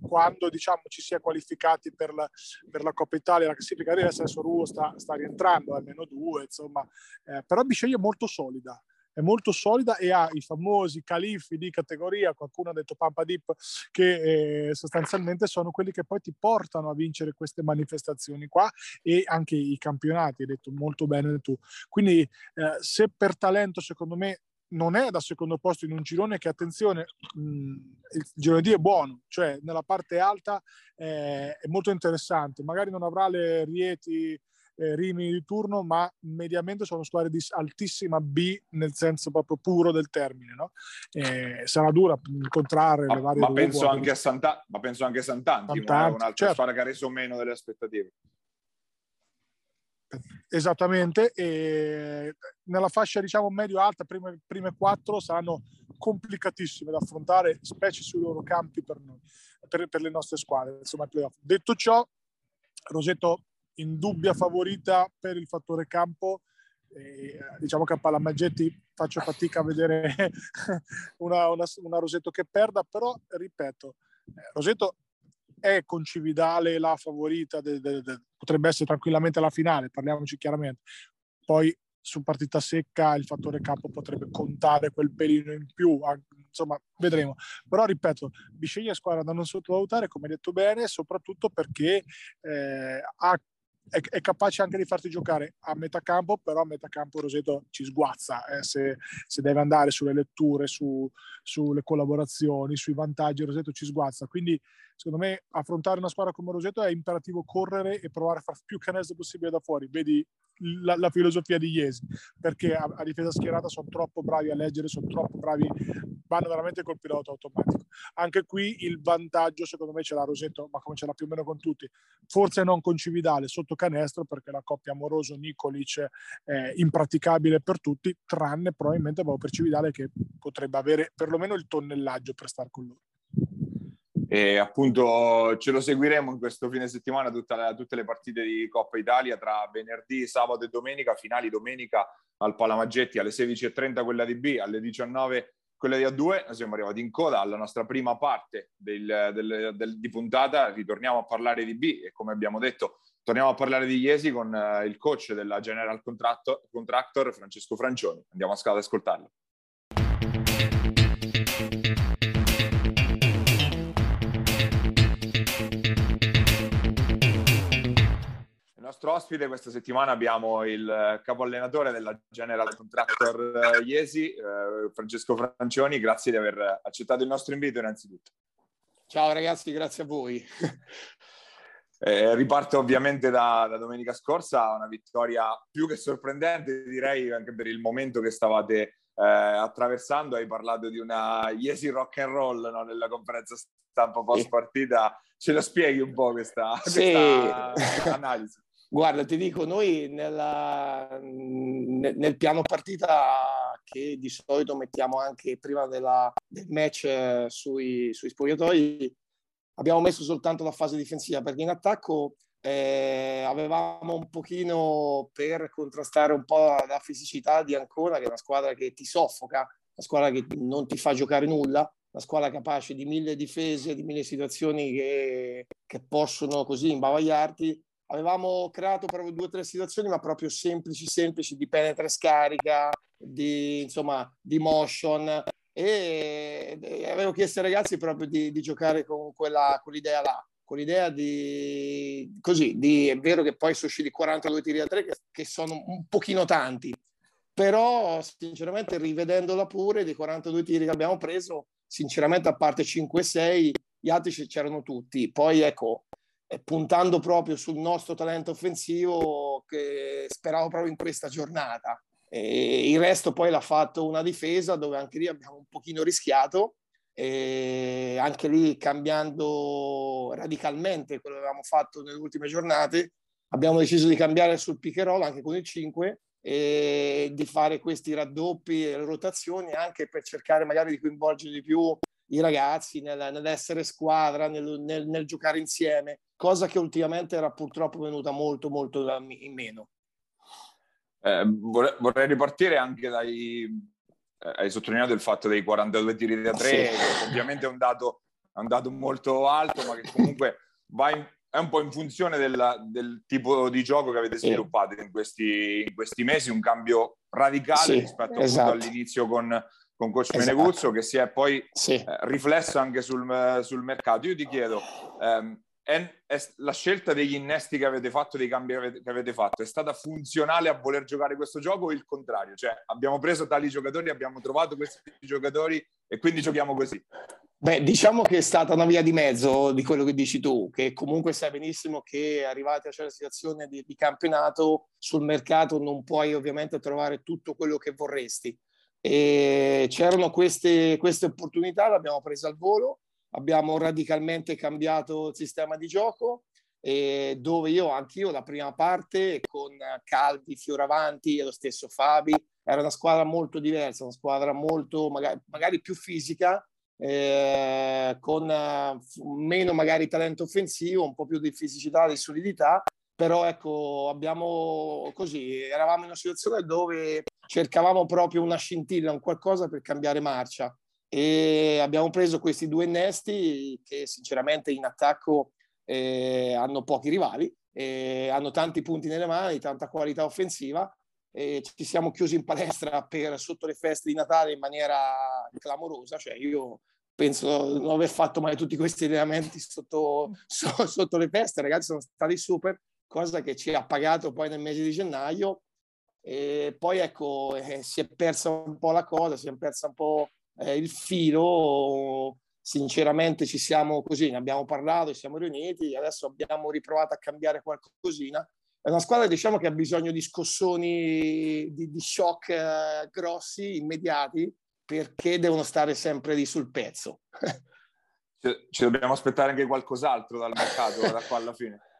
quando diciamo, ci si è qualificati per la, per la Coppa Italia, la classifica adesso Ruo sta, sta rientrando, almeno due, insomma, eh, però Bisceglie è molto solida. è molto solida e ha i famosi califfi di categoria, qualcuno ha detto Pampa Dip, che eh, sostanzialmente sono quelli che poi ti portano a vincere queste manifestazioni qua e anche i campionati, hai detto molto bene tu. Quindi eh, se per talento secondo me non è da secondo posto in un girone che, attenzione, mh, il girone D è buono, cioè nella parte alta eh, è molto interessante, magari non avrà le Rieti eh, Rimini di turno, ma mediamente sono squadre di altissima B nel senso proprio puro del termine. No? Eh, sarà dura incontrare ma, le varie... Ma penso, anche a Santa, ma penso anche a Sant'Antimo, eh, Sant'Antimo un'altra certo. squadra che ha reso meno delle aspettative. Esattamente, e nella fascia diciamo medio-alta, prime, prime quattro saranno complicatissime da affrontare, specie sui loro campi per noi, per, per le nostre squadre. Insomma, Detto ciò, Roseto indubbia favorita per il fattore campo. E, diciamo che a Palamaggetti faccio fatica a vedere una, una, una, Roseto che perda, però ripeto, eh, Roseto è con Cividale la favorita, de, de, de, potrebbe essere tranquillamente la finale, parliamoci chiaramente. Poi su partita secca il fattore campo potrebbe contare quel pelino in più, insomma vedremo. Però ripeto, Bisceglie è squadra da non sottovalutare, come detto bene, soprattutto perché eh, ha è, è, capace anche di farti giocare a metà campo, però a metà campo Roseto ci sguazza eh, se, se, deve andare sulle letture, su, sulle collaborazioni, sui vantaggi, Roseto ci sguazza. Quindi secondo me affrontare una squadra come Roseto è imperativo correre e provare a fare più canestro possibile da fuori. Vedi la, la filosofia di Iesi, perché a, a, difesa schierata sono troppo bravi a leggere, sono troppo bravi, vanno veramente col pilota automatico. Anche qui il vantaggio secondo me ce l'ha Roseto, ma come ce l'ha più o meno con tutti, forse non con Cividale, sotto canestro perché la coppia amoroso Nicolic è impraticabile per tutti, tranne probabilmente per Cividale che potrebbe avere perlomeno il tonnellaggio per stare con loro e appunto ce lo seguiremo in questo fine settimana la, tutte le partite di Coppa Italia tra venerdì, sabato e domenica, finali domenica al Palamaggetti alle 16.30 quella di B, alle 19 quella di A2, noi siamo arrivati in coda alla nostra prima parte del, del, del, di puntata, ritorniamo a parlare di B e come abbiamo detto torniamo a parlare di Iesi con uh, il coach della General Contractor Francesco Francioni, andiamo ad ascoltarlo. Nostro ospite questa settimana abbiamo il capo allenatore della General Contractor eh, Iesi, eh, Francesco Francioni. Grazie di aver accettato il nostro invito innanzitutto. Ciao ragazzi, grazie a voi. Eh, riparto ovviamente da, da, domenica scorsa, una vittoria più che sorprendente, direi anche per il momento che stavate eh, attraversando. Hai parlato di una Iesi rock and roll no? nella conferenza stampa post partita. Ce lo spieghi un po' questa, sì. questa analisi? Guarda, ti dico, noi nella, nel piano partita che di solito mettiamo anche prima della, del match eh, sui, sui, spogliatoi, abbiamo messo soltanto la fase difensiva perché in attacco eh, avevamo un pochino per contrastare un po' la fisicità di Ancona, che è una squadra che ti soffoca, una squadra che non ti fa giocare nulla, una squadra capace di mille difese, di mille situazioni che, che possono così imbavagliarti avevamo creato proprio due o tre situazioni, ma proprio semplici, semplici, di penetra e scarica, di, insomma, di motion. E, e avevo chiesto ai ragazzi proprio di, di giocare con quella, quell'idea là, con l'idea di, così, di, è vero che poi sono usciti 42 tiri da 3, che, che sono un pochino tanti, però sinceramente rivedendola pure, dei 42 tiri che abbiamo preso, sinceramente a parte 5-6, gli altri c'erano tutti. Poi ecco, puntando proprio sul nostro talento offensivo che speravo proprio in questa giornata. E il resto poi l'ha fatto una difesa dove anche lì abbiamo un pochino rischiato, e anche lì cambiando radicalmente quello che avevamo fatto nelle ultime giornate, abbiamo deciso di cambiare sul roll anche con il 5 e di fare questi raddoppi e rotazioni anche per cercare magari di coinvolgere di più i ragazzi nel, nell'essere squadra, nel, nel, nel, giocare insieme, cosa che ultimamente era purtroppo venuta molto molto in meno. Eh, vorrei, vorrei, ripartire anche dai... Eh, hai sottolineato il fatto dei 42 tiri da 3, sì. ovviamente è un, dato, è un dato molto alto, ma che comunque va in, è un po' in funzione della, del tipo di gioco che avete sviluppato sì. in, questi, in, questi, mesi, un cambio radicale sì, rispetto esatto. all'inizio con, con Coach esatto. Meneguzzo che si è poi sì. eh, riflesso anche sul, sul, mercato. Io ti chiedo, ehm, è, è, la scelta degli innesti che avete fatto, dei cambi che avete, che avete, fatto, è stata funzionale a voler giocare questo gioco o il contrario? Cioè abbiamo preso tali giocatori, abbiamo trovato questi giocatori e quindi giochiamo così? Beh, diciamo che è stata una via di mezzo di quello che dici tu, che comunque sai benissimo che arrivati a la situazione di, di, campionato sul mercato non puoi ovviamente trovare tutto quello che vorresti. E c'erano queste, queste opportunità, abbiamo prese al volo, abbiamo radicalmente cambiato il sistema di gioco, dove io, anch'io, la prima parte con Calvi, Fioravanti e lo stesso Fabi, era una squadra molto diversa, una squadra molto magari, magari più fisica, eh, con eh, meno magari talento offensivo, un po' più di fisicità, di solidità, però ecco, abbiamo così, eravamo in una situazione dove cercavamo proprio una scintilla, un qualcosa per cambiare marcia. E abbiamo preso questi due innesti che sinceramente in attacco eh, hanno pochi rivali, eh, hanno tanti punti nelle mani, tanta qualità offensiva e ci siamo chiusi in palestra per sotto le feste di Natale in maniera clamorosa, cioè io penso non aver fatto mai tutti questi allenamenti sotto, so, sotto le feste, ragazzi sono stati super, cosa che ci ha pagato poi nel mese di gennaio e poi ecco eh, si è persa un po' la cosa, si è persa un po' eh, il filo, sinceramente ci siamo così, ne abbiamo parlato, ci siamo riuniti, adesso abbiamo riprovato a cambiare qualcosina. È una squadra diciamo che ha bisogno di scossoni, di, di shock eh, grossi, immediati, perché devono stare sempre lì sul pezzo. ci dobbiamo aspettare anche qualcos'altro dal mercato da qua alla fine?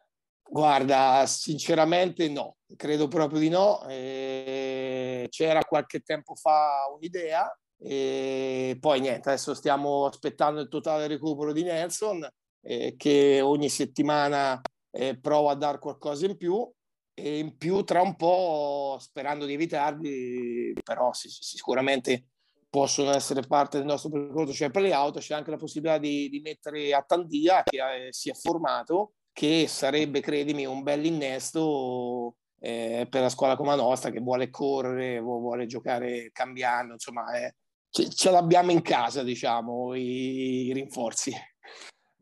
Guarda, sinceramente no, credo proprio di no. Eh, c'era qualche tempo fa un'idea e poi niente, adesso stiamo aspettando il totale recupero di Nelson eh, che ogni settimana eh, prova a dare qualcosa in più e in più tra un po', sperando di evitarli, però sì, sicuramente possono essere parte del nostro percorso, cioè per le auto c'è anche la possibilità di, di mettere a Tandia che eh, si è formato, che sarebbe, credimi, un bel innesto eh, per la scuola come la nostra che vuole correre, vuole giocare cambiando, insomma, eh, ce, ce, l'abbiamo in casa, diciamo, i, i rinforzi.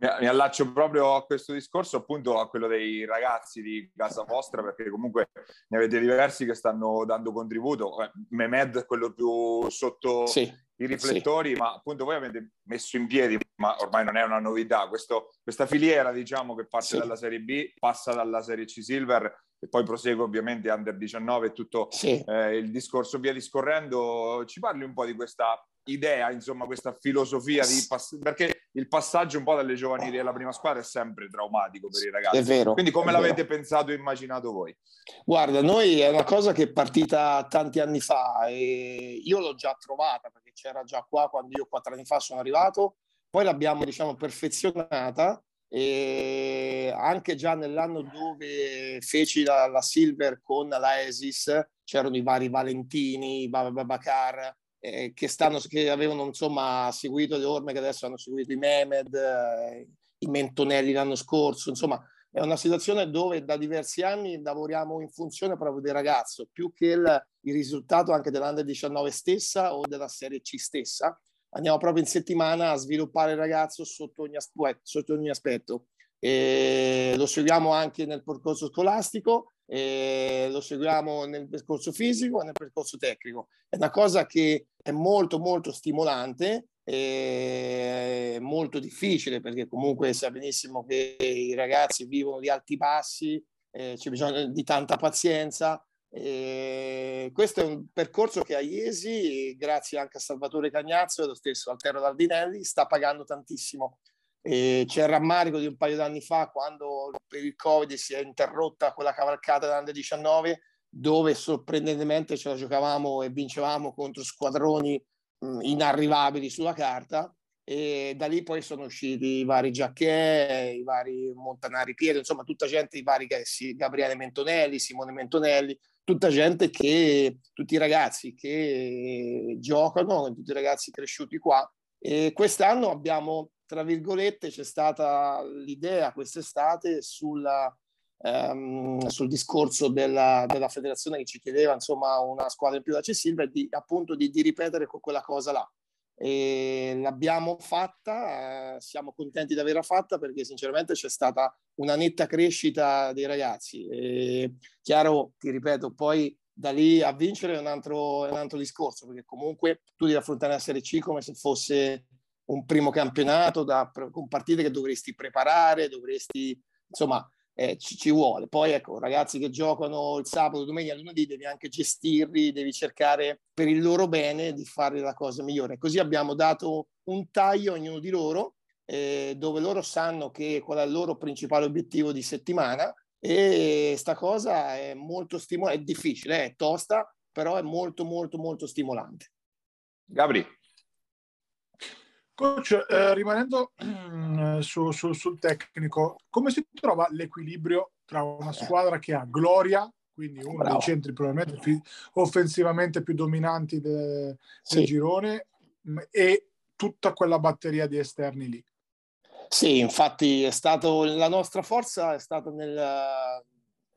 Mi, allaccio proprio a questo discorso, appunto a quello dei ragazzi di casa vostra, perché comunque ne avete diversi che stanno dando contributo. Eh, Mehmed è quello più sotto sì, i riflettori, sì. ma appunto voi avete messo in piedi, ma ormai non è una novità, questo, questa filiera diciamo che parte sì. dalla Serie B, passa dalla Serie C Silver e poi prosegue ovviamente Under 19 e tutto eh, il discorso via discorrendo. Ci parli un po' di questa idea, insomma, questa filosofia di pass- perché il passaggio un po' dalle giovanili alla prima squadra è sempre traumatico per i ragazzi. È vero. Quindi come l'avete vero. pensato e immaginato voi? Guarda, noi è una cosa che è partita tanti anni fa e io l'ho già trovata perché c'era già qua quando io quattro anni fa sono arrivato, poi l'abbiamo diciamo perfezionata e anche già nell'anno dove feci la, la Silver con la Esis c'erano i vari Valentini, Babacar, eh, che, stanno, che avevano insomma seguito le orme che adesso hanno seguito i Mehmed, eh, i Mentonelli l'anno scorso, insomma è una situazione dove da diversi anni lavoriamo in funzione proprio del ragazzo, più che il, il risultato anche dell'Under 19 stessa o della Serie C stessa. Andiamo proprio in settimana a sviluppare il ragazzo sotto ogni, aspetto. Sotto ogni aspetto. Lo seguiamo anche nel percorso scolastico eh, lo seguiamo nel percorso fisico e nel percorso tecnico. È una cosa che è molto molto stimolante e molto difficile perché comunque sa benissimo che i ragazzi vivono di alti bassi, eh, c'è bisogno di tanta pazienza. E questo è un percorso che a Iesi, grazie anche a Salvatore Cagnazzo e lo stesso Altero Dardinelli, sta pagando tantissimo e c'è il rammarico di un paio d'anni fa quando per il Covid si è interrotta quella cavalcata dell'Under 19 dove sorprendentemente ce la giocavamo e vincevamo contro squadroni inarrivabili sulla carta e da lì poi sono usciti i vari Giacchè, i vari Montanari Pietro, insomma tutta gente, i vari Gabriele Mentonelli, Simone Mentonelli, tutta gente che, tutti i ragazzi che giocano, tutti i ragazzi cresciuti qua. E quest'anno abbiamo tra virgolette, c'è stata l'idea quest'estate sulla, ehm, sul discorso della, della, federazione che ci chiedeva insomma una squadra in più da Silva e di, appunto di, di ripetere quella cosa là. E l'abbiamo fatta, eh, siamo contenti di averla fatta perché sinceramente c'è stata una netta crescita dei ragazzi. E, chiaro, ti ripeto, poi da lì a vincere è un altro, è un altro discorso perché comunque tu devi affrontare la Serie C come se fosse un primo campionato da, con partite che dovresti preparare, dovresti, insomma, eh, ci, ci, vuole. Poi ecco, ragazzi che giocano il sabato, domenica, lunedì, devi anche gestirli, devi cercare per il loro bene di fare la cosa migliore. Così abbiamo dato un taglio a ognuno di loro, eh, dove loro sanno che qual è il loro principale obiettivo di settimana e sta cosa è molto stimolante, è difficile, è tosta, però è molto molto molto stimolante. Gabri. Coach, eh, rimanendo eh, su, su, sul tecnico, come si trova l'equilibrio tra una squadra che ha Gloria, quindi uno Bravo. dei centri probabilmente più, offensivamente più dominanti de, sì. del girone, e tutta quella batteria di esterni lì? Sì, infatti è stato, la nostra forza è stata nel,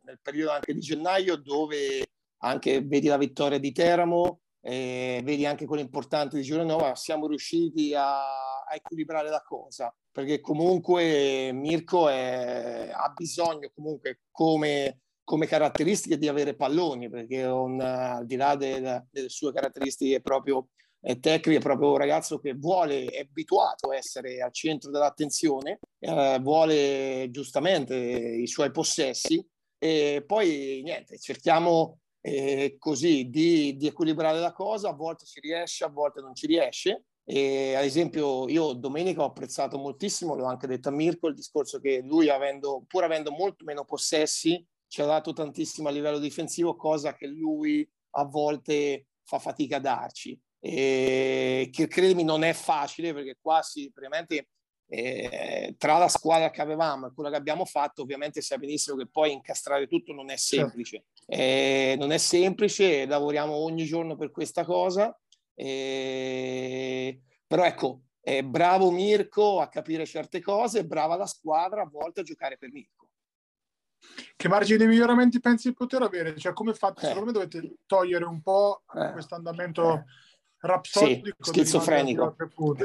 nel periodo anche di gennaio dove anche vedi la vittoria di Teramo, eh, vedi anche quello importante di Giuranova, siamo riusciti a, a, equilibrare la cosa, perché comunque Mirko è, ha bisogno comunque come, come, caratteristiche di avere palloni, perché un, al di là del, delle sue caratteristiche proprio eh, tecniche, è proprio un ragazzo che vuole, è abituato a essere al centro dell'attenzione, eh, vuole giustamente i suoi possessi. E poi niente, cerchiamo eh, così di, di, equilibrare la cosa, a volte ci riesce, a volte non ci riesce. E, ad esempio, io domenica ho apprezzato moltissimo, l'ho anche detto a Mirko, il discorso che lui, avendo, pur avendo molto meno possessi, ci ha dato tantissimo a livello difensivo, cosa che lui a volte fa fatica a darci. E che credimi non è facile perché qua si veramente eh, tra la squadra che avevamo e quella che abbiamo fatto, ovviamente sai benissimo che poi incastrare tutto non è certo. semplice. Eh, non è semplice, lavoriamo ogni giorno per questa cosa, eh, però ecco, è bravo Mirko a capire certe cose, brava la squadra a volte a giocare per Mirko. Che margini di miglioramenti pensi di poter avere? Cioè, come fate? Eh. Secondo me dovete togliere un po' eh. questo andamento eh rapsodico sì, schizofrenico.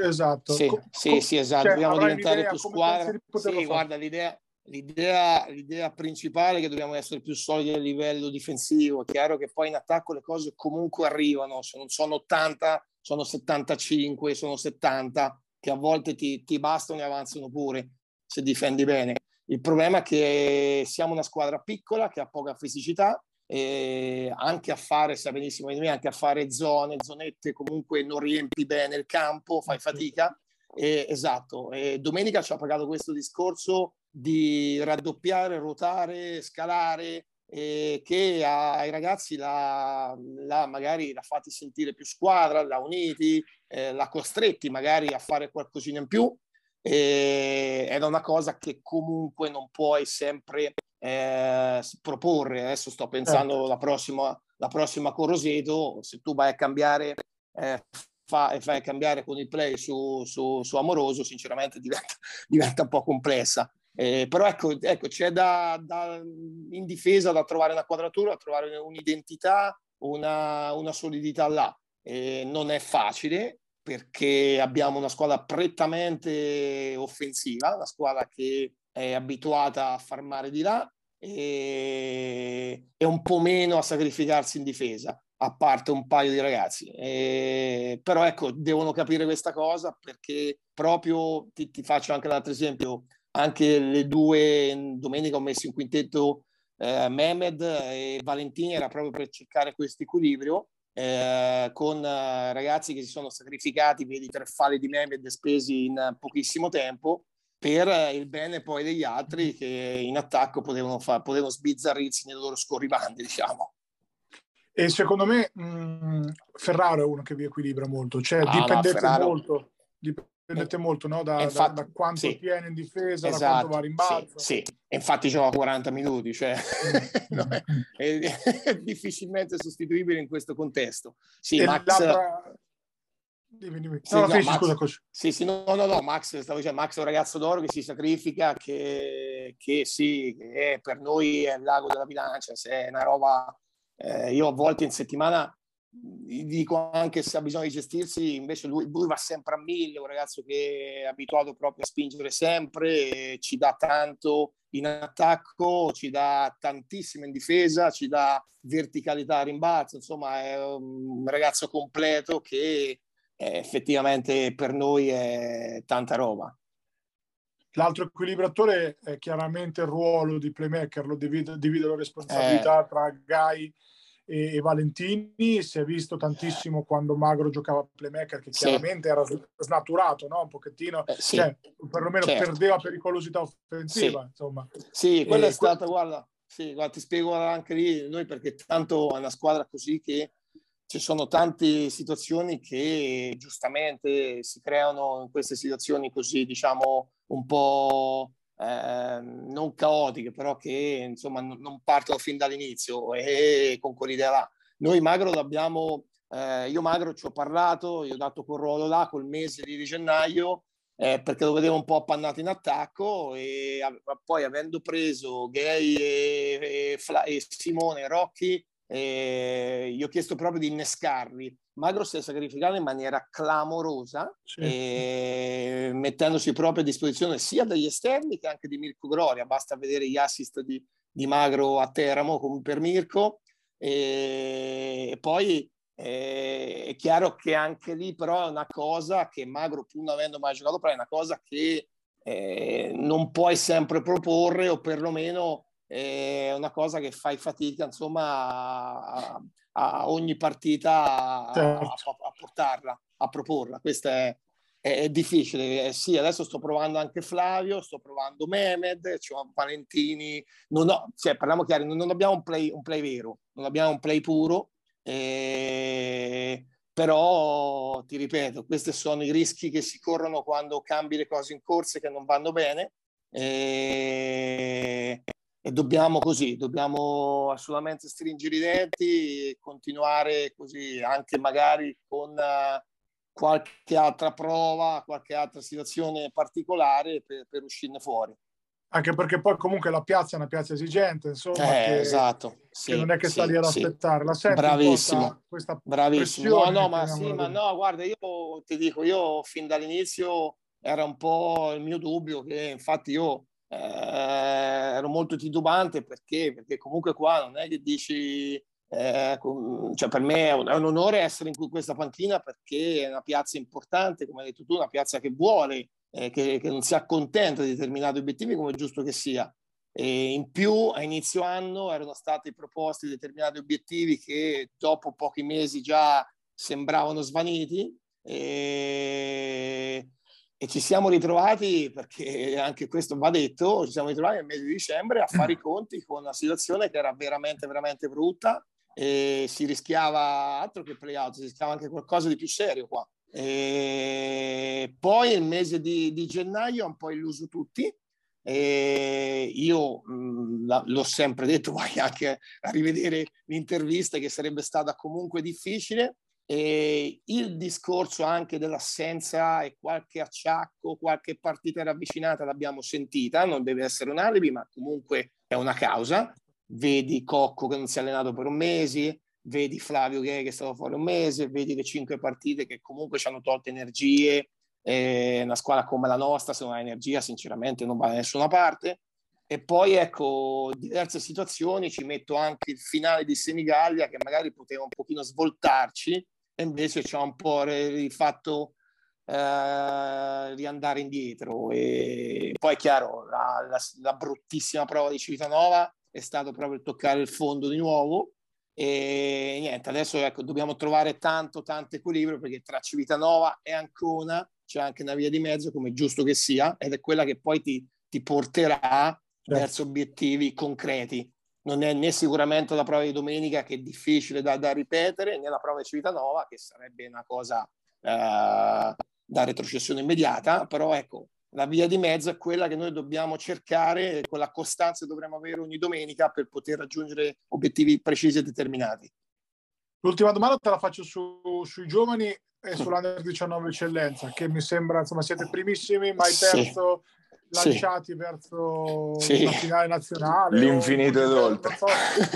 esatto. Sì, sì, sì esatto. cioè, dobbiamo diventare più squadra. sì, guarda l'idea, l'idea, l'idea principale è che dobbiamo essere più solidi a livello difensivo. È chiaro che poi in attacco le cose comunque arrivano. Se non sono 80 sono 75 sono 70 che a volte ti, ti bastano e avanzano pure se difendi bene. Il problema è che siamo una squadra piccola che ha poca fisicità eh, anche a fare, sa benissimo di me, anche a fare zone, zonette, comunque non riempi bene il campo, fai fatica. Eh, esatto, e domenica ci ha pagato questo discorso di raddoppiare, ruotare, scalare, eh, che ai ragazzi la, la, magari l'ha fatti sentire più squadra, l'ha uniti, eh, l'ha costretti magari a fare qualcosina in più. Ed è una cosa che comunque non puoi sempre eh, proporre. Adesso sto pensando certo. la prossima, la prossima Coroseto, se tu vai a cambiare, eh, fa, e fai cambiare con il play su, su, su Amoroso, sinceramente diventa, diventa, un po' complessa. Eh, però ecco, ecco c'è da, da, in difesa da trovare una quadratura, da trovare un'identità, una, una solidità là. Eh, non è facile perché abbiamo una squadra prettamente offensiva, una squadra che è abituata a far mare di là e, e un po' meno a sacrificarsi in difesa, a parte un paio di ragazzi. E, però ecco, devono capire questa cosa perché proprio, ti, ti faccio anche un altro esempio, anche le due, domenica ho messo in quintetto eh, Mehmed e Valentini, era proprio per cercare questo equilibrio. Eh, con eh, ragazzi che si sono sacrificati, vedi tre falli di Mehmed spesi in pochissimo tempo, per il bene poi degli altri che in attacco potevano, far, potevano sbizzarrirsi nei loro scorribandi, diciamo. E secondo me mh, Ferraro è uno che vi equilibra molto, cioè ah, dipendete no, molto, dipendete eh, molto no? da, infatti, da, da, quanto sì. tiene in difesa, esatto, da quanto va a rimbalzo. Sì, sì. infatti gioca 40 minuti, cioè no, è, è, difficilmente sostituibile in questo contesto. Sì, e Max... l'altra, Dimmi, dimmi. Sì, no, no, Max, scusa, coach. Sì, sì, no, no, no, Max, stavo dicendo, Max è un ragazzo d'oro che si sacrifica, che, che sì, che per noi è il lago della bilancia, se è una roba... Eh, io a volte in settimana dico anche se ha bisogno di gestirsi, invece lui, lui, va sempre a mille, un ragazzo che è abituato proprio a spingere sempre, ci dà tanto in attacco, ci dà tantissimo in difesa, ci dà verticalità a rimbalzo, insomma è un ragazzo completo che eh, effettivamente per noi è tanta roba. L'altro equilibratore è chiaramente il ruolo di playmaker, lo divide, divide la responsabilità eh. tra Gai e, e, Valentini. Si è visto tantissimo quando Magro giocava a playmaker, che sì. chiaramente era snaturato, no? un pochettino, eh, sì. cioè, perlomeno certo. perdeva pericolosità offensiva. Sì, insomma. sì quella e è stata, que- guarda, sì, guarda, ti spiego anche lì, noi perché tanto è una squadra così che ci sono tante situazioni che giustamente si creano in queste situazioni così, diciamo, un po' eh, non caotiche, però che insomma non, non partono fin dall'inizio e con quell'idea là. Noi Magro l'abbiamo, eh, io Magro ci ho parlato, gli ho dato quel ruolo là col mese di gennaio eh, perché lo vedevo un po' appannato in attacco e poi avendo preso Gay e, e, e Simone Rocchi eh, gli ho chiesto proprio di innescarli. Magro si è sacrificato in maniera clamorosa, sì. eh, mettendosi proprio a disposizione sia degli esterni che anche di Mirko Gloria. Basta vedere gli assist di, di Magro a Teramo come per Mirko. E poi eh, è chiaro che anche lì però è una cosa che Magro, pur non avendo mai giocato, però è una cosa che eh, non puoi sempre proporre o perlomeno è una cosa che fai fatica insomma a, a ogni partita a, certo. a, a, portarla, a proporla. Questo è, è, è difficile. Eh, sì, adesso sto provando anche Flavio, sto provando Mehmed, cioè Valentini. Non ho, cioè, parliamo chiaro, non, abbiamo un play, un play, vero, non abbiamo un play puro. Eh, però ti ripeto, questi sono i rischi che si corrono quando cambi le cose in corsa che non vanno bene. Eh, e dobbiamo così, dobbiamo assolutamente stringere i denti e continuare così, anche magari con uh, qualche altra prova, qualche altra situazione particolare per, per, uscirne fuori. Anche perché poi comunque la piazza è una piazza esigente, insomma, eh, che, esatto. Sì, che non è che sta lì ad sì. aspettare. La Bravissimo. Questa Bravissimo. No, no, ma sì, ma no, guarda, io ti dico, io fin dall'inizio era un po' il mio dubbio che infatti io eh, ero molto titubante perché, perché comunque qua non è che dici eh, cioè per me è un, è un, onore essere in questa panchina perché è una piazza importante, come hai detto tu, una piazza che vuole, eh, che, che, non si accontenta di determinati obiettivi come è giusto che sia. E in più a inizio anno erano stati proposti determinati obiettivi che dopo pochi mesi già sembravano svaniti. E e ci siamo ritrovati, perché anche questo va detto, ci siamo ritrovati nel mese di dicembre a fare i conti con una situazione che era veramente, veramente brutta e si rischiava altro che play-out, si rischiava anche qualcosa di più serio qua. E poi il mese di, di gennaio ha un po' illuso tutti. E io mh, l'ho sempre detto, vai anche a rivedere l'intervista che sarebbe stata comunque difficile e il discorso anche dell'assenza e qualche acciacco, qualche partita ravvicinata l'abbiamo sentita, non deve essere un alibi, ma comunque è una causa. Vedi Cocco che non si è allenato per un mese, vedi Flavio che è stato fuori un mese, vedi le cinque partite che comunque ci hanno tolto energie. Eh, una squadra come la nostra, se non ha energia, sinceramente non va da nessuna parte. E poi ecco, diverse situazioni, ci metto anche il finale di Senigallia che magari poteva un pochino svoltarci, e invece ci ha un po' rifatto eh, riandare indietro. E poi è chiaro, la, la, la, bruttissima prova di Civitanova è stato proprio toccare il fondo di nuovo. E niente, adesso ecco, dobbiamo trovare tanto, tanto equilibrio perché tra Civitanova e Ancona c'è anche una via di mezzo, come è giusto che sia, ed è quella che poi ti, ti porterà certo. verso obiettivi concreti non è né sicuramente la prova di domenica che è difficile da, da ripetere, né la prova di Civitanova che sarebbe una cosa eh, da retrocessione immediata, però ecco, la via di mezzo è quella che noi dobbiamo cercare, con la costanza che dovremo avere ogni domenica per poter raggiungere obiettivi precisi e determinati. L'ultima domanda te la faccio su, sui giovani e sull'Under 19 eccellenza, che mi sembra, insomma, siete primissimi, mai perso, sì. Lanciati sì. verso sì. la finale nazionale. L'infinito ed oltre.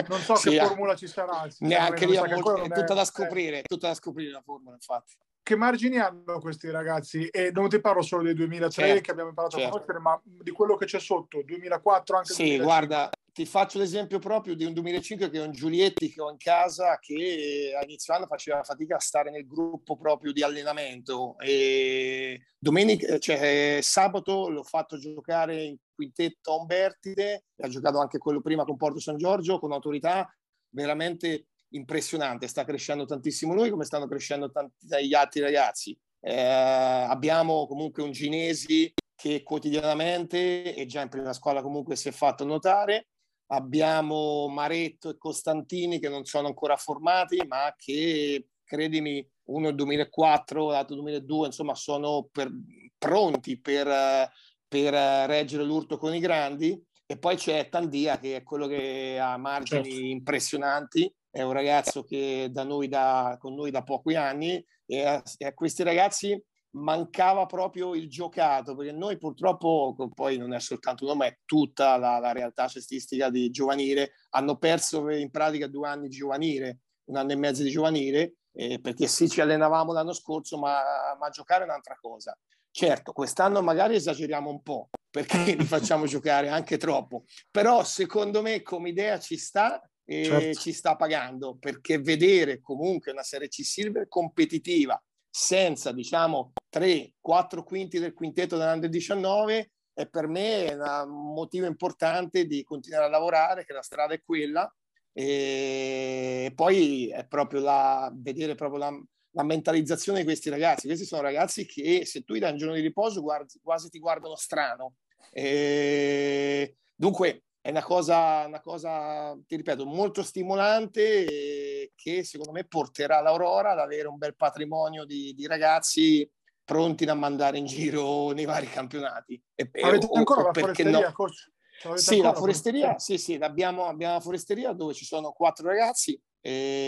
Non so, non so che formula ci sarà. Neanche lì, è, molto, è tutta da scoprire, è tutta da scoprire la formula, infatti che margini hanno questi ragazzi? E non ti parlo solo del 2003 certo, che abbiamo imparato certo. a conoscere, ma di quello che c'è sotto, 2004 anche. Sì, 2005. guarda, ti faccio l'esempio proprio di un 2005 che è un Giulietti che ho in casa che a inizio anno faceva fatica a stare nel gruppo proprio di allenamento e domenica, cioè sabato l'ho fatto giocare in quintetto a Umbertide, ha giocato anche quello prima con Porto San Giorgio con autorità veramente impressionante, sta crescendo tantissimo lui come stanno crescendo tanti altri ragazzi. Eh, abbiamo comunque un Ginesi che quotidianamente e già in prima scuola comunque si è fatto notare. Abbiamo Maretto e Costantini che non sono ancora formati, ma che, credimi, uno è 2004, l'altro 2002, insomma, sono per, pronti per, per reggere l'urto con i grandi. E poi c'è Tandia che è quello che ha margini certo. impressionanti è un ragazzo che da noi da, con noi da pochi anni e a, e a, questi ragazzi mancava proprio il giocato, perché noi purtroppo, poi non è soltanto uno, ma è tutta la, la realtà cestistica di giovanile, hanno perso in pratica due anni di giovanile, un anno e mezzo di giovanile, eh, perché sì ci allenavamo l'anno scorso, ma, ma giocare è un'altra cosa. Certo, quest'anno magari esageriamo un po', perché li facciamo giocare anche troppo, però secondo me come idea ci sta e certo. ci sta pagando perché vedere comunque una Serie C Silver competitiva senza diciamo 3-4 quinti del quintetto dell'Under 19 è per me un motivo importante di continuare a lavorare che la strada è quella e poi è proprio la vedere proprio la, la mentalizzazione di questi ragazzi questi sono ragazzi che se tu gli dai un giorno di riposo guardi, quasi ti guardano strano e dunque è una cosa, una cosa, ti ripeto, molto stimolante che secondo me porterà l'Aurora ad avere un bel patrimonio di, di ragazzi pronti da mandare in giro nei vari campionati. E, Avete o, ancora o, la foresteria, no? coach? Sì, la foresteria, sì, sì, abbiamo, abbiamo la foresteria dove ci sono quattro ragazzi. E...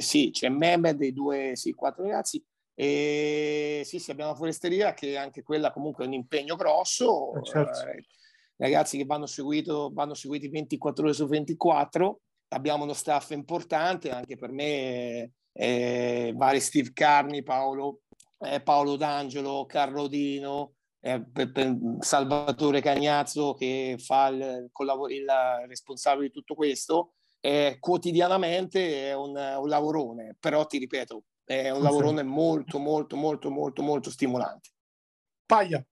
Sì, c'è Mehmed dei due, sì, quattro ragazzi. E sì, sì, abbiamo la foresteria che anche quella comunque è un impegno grosso. Eh, certo. Eh, ragazzi che vanno, seguito, vanno seguiti 24 ore su 24, abbiamo uno staff importante, anche per me eh, vari Steve Carni, Paolo, eh, Paolo D'Angelo, Carlo Dino, eh, per, per Salvatore Cagnazzo che fa il, collabor- il responsabile di tutto questo, quotidianamente è un, un, lavorone, però ti ripeto, è un lavorone molto, molto, molto, molto, molto stimolante. Paglia.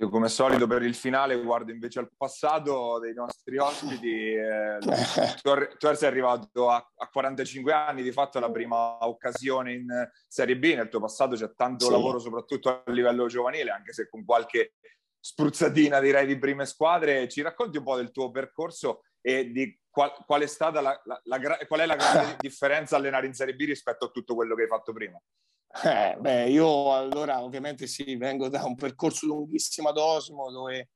Io come solito per il finale guardo invece al passato dei nostri ospiti. Eh, tu, sei arrivato a, a, 45 anni, di fatto la prima occasione in Serie B, nel tuo passato c'è tanto sì. lavoro soprattutto a livello giovanile, anche se con qualche spruzzatina direi di prime squadre. Ci racconti un po' del tuo percorso e di qual, qual è stata la, la, la, qual è la grande differenza allenare in Serie B rispetto a tutto quello che hai fatto prima? Eh, beh, io allora ovviamente sì, vengo da un percorso lunghissimo ad Osmo dove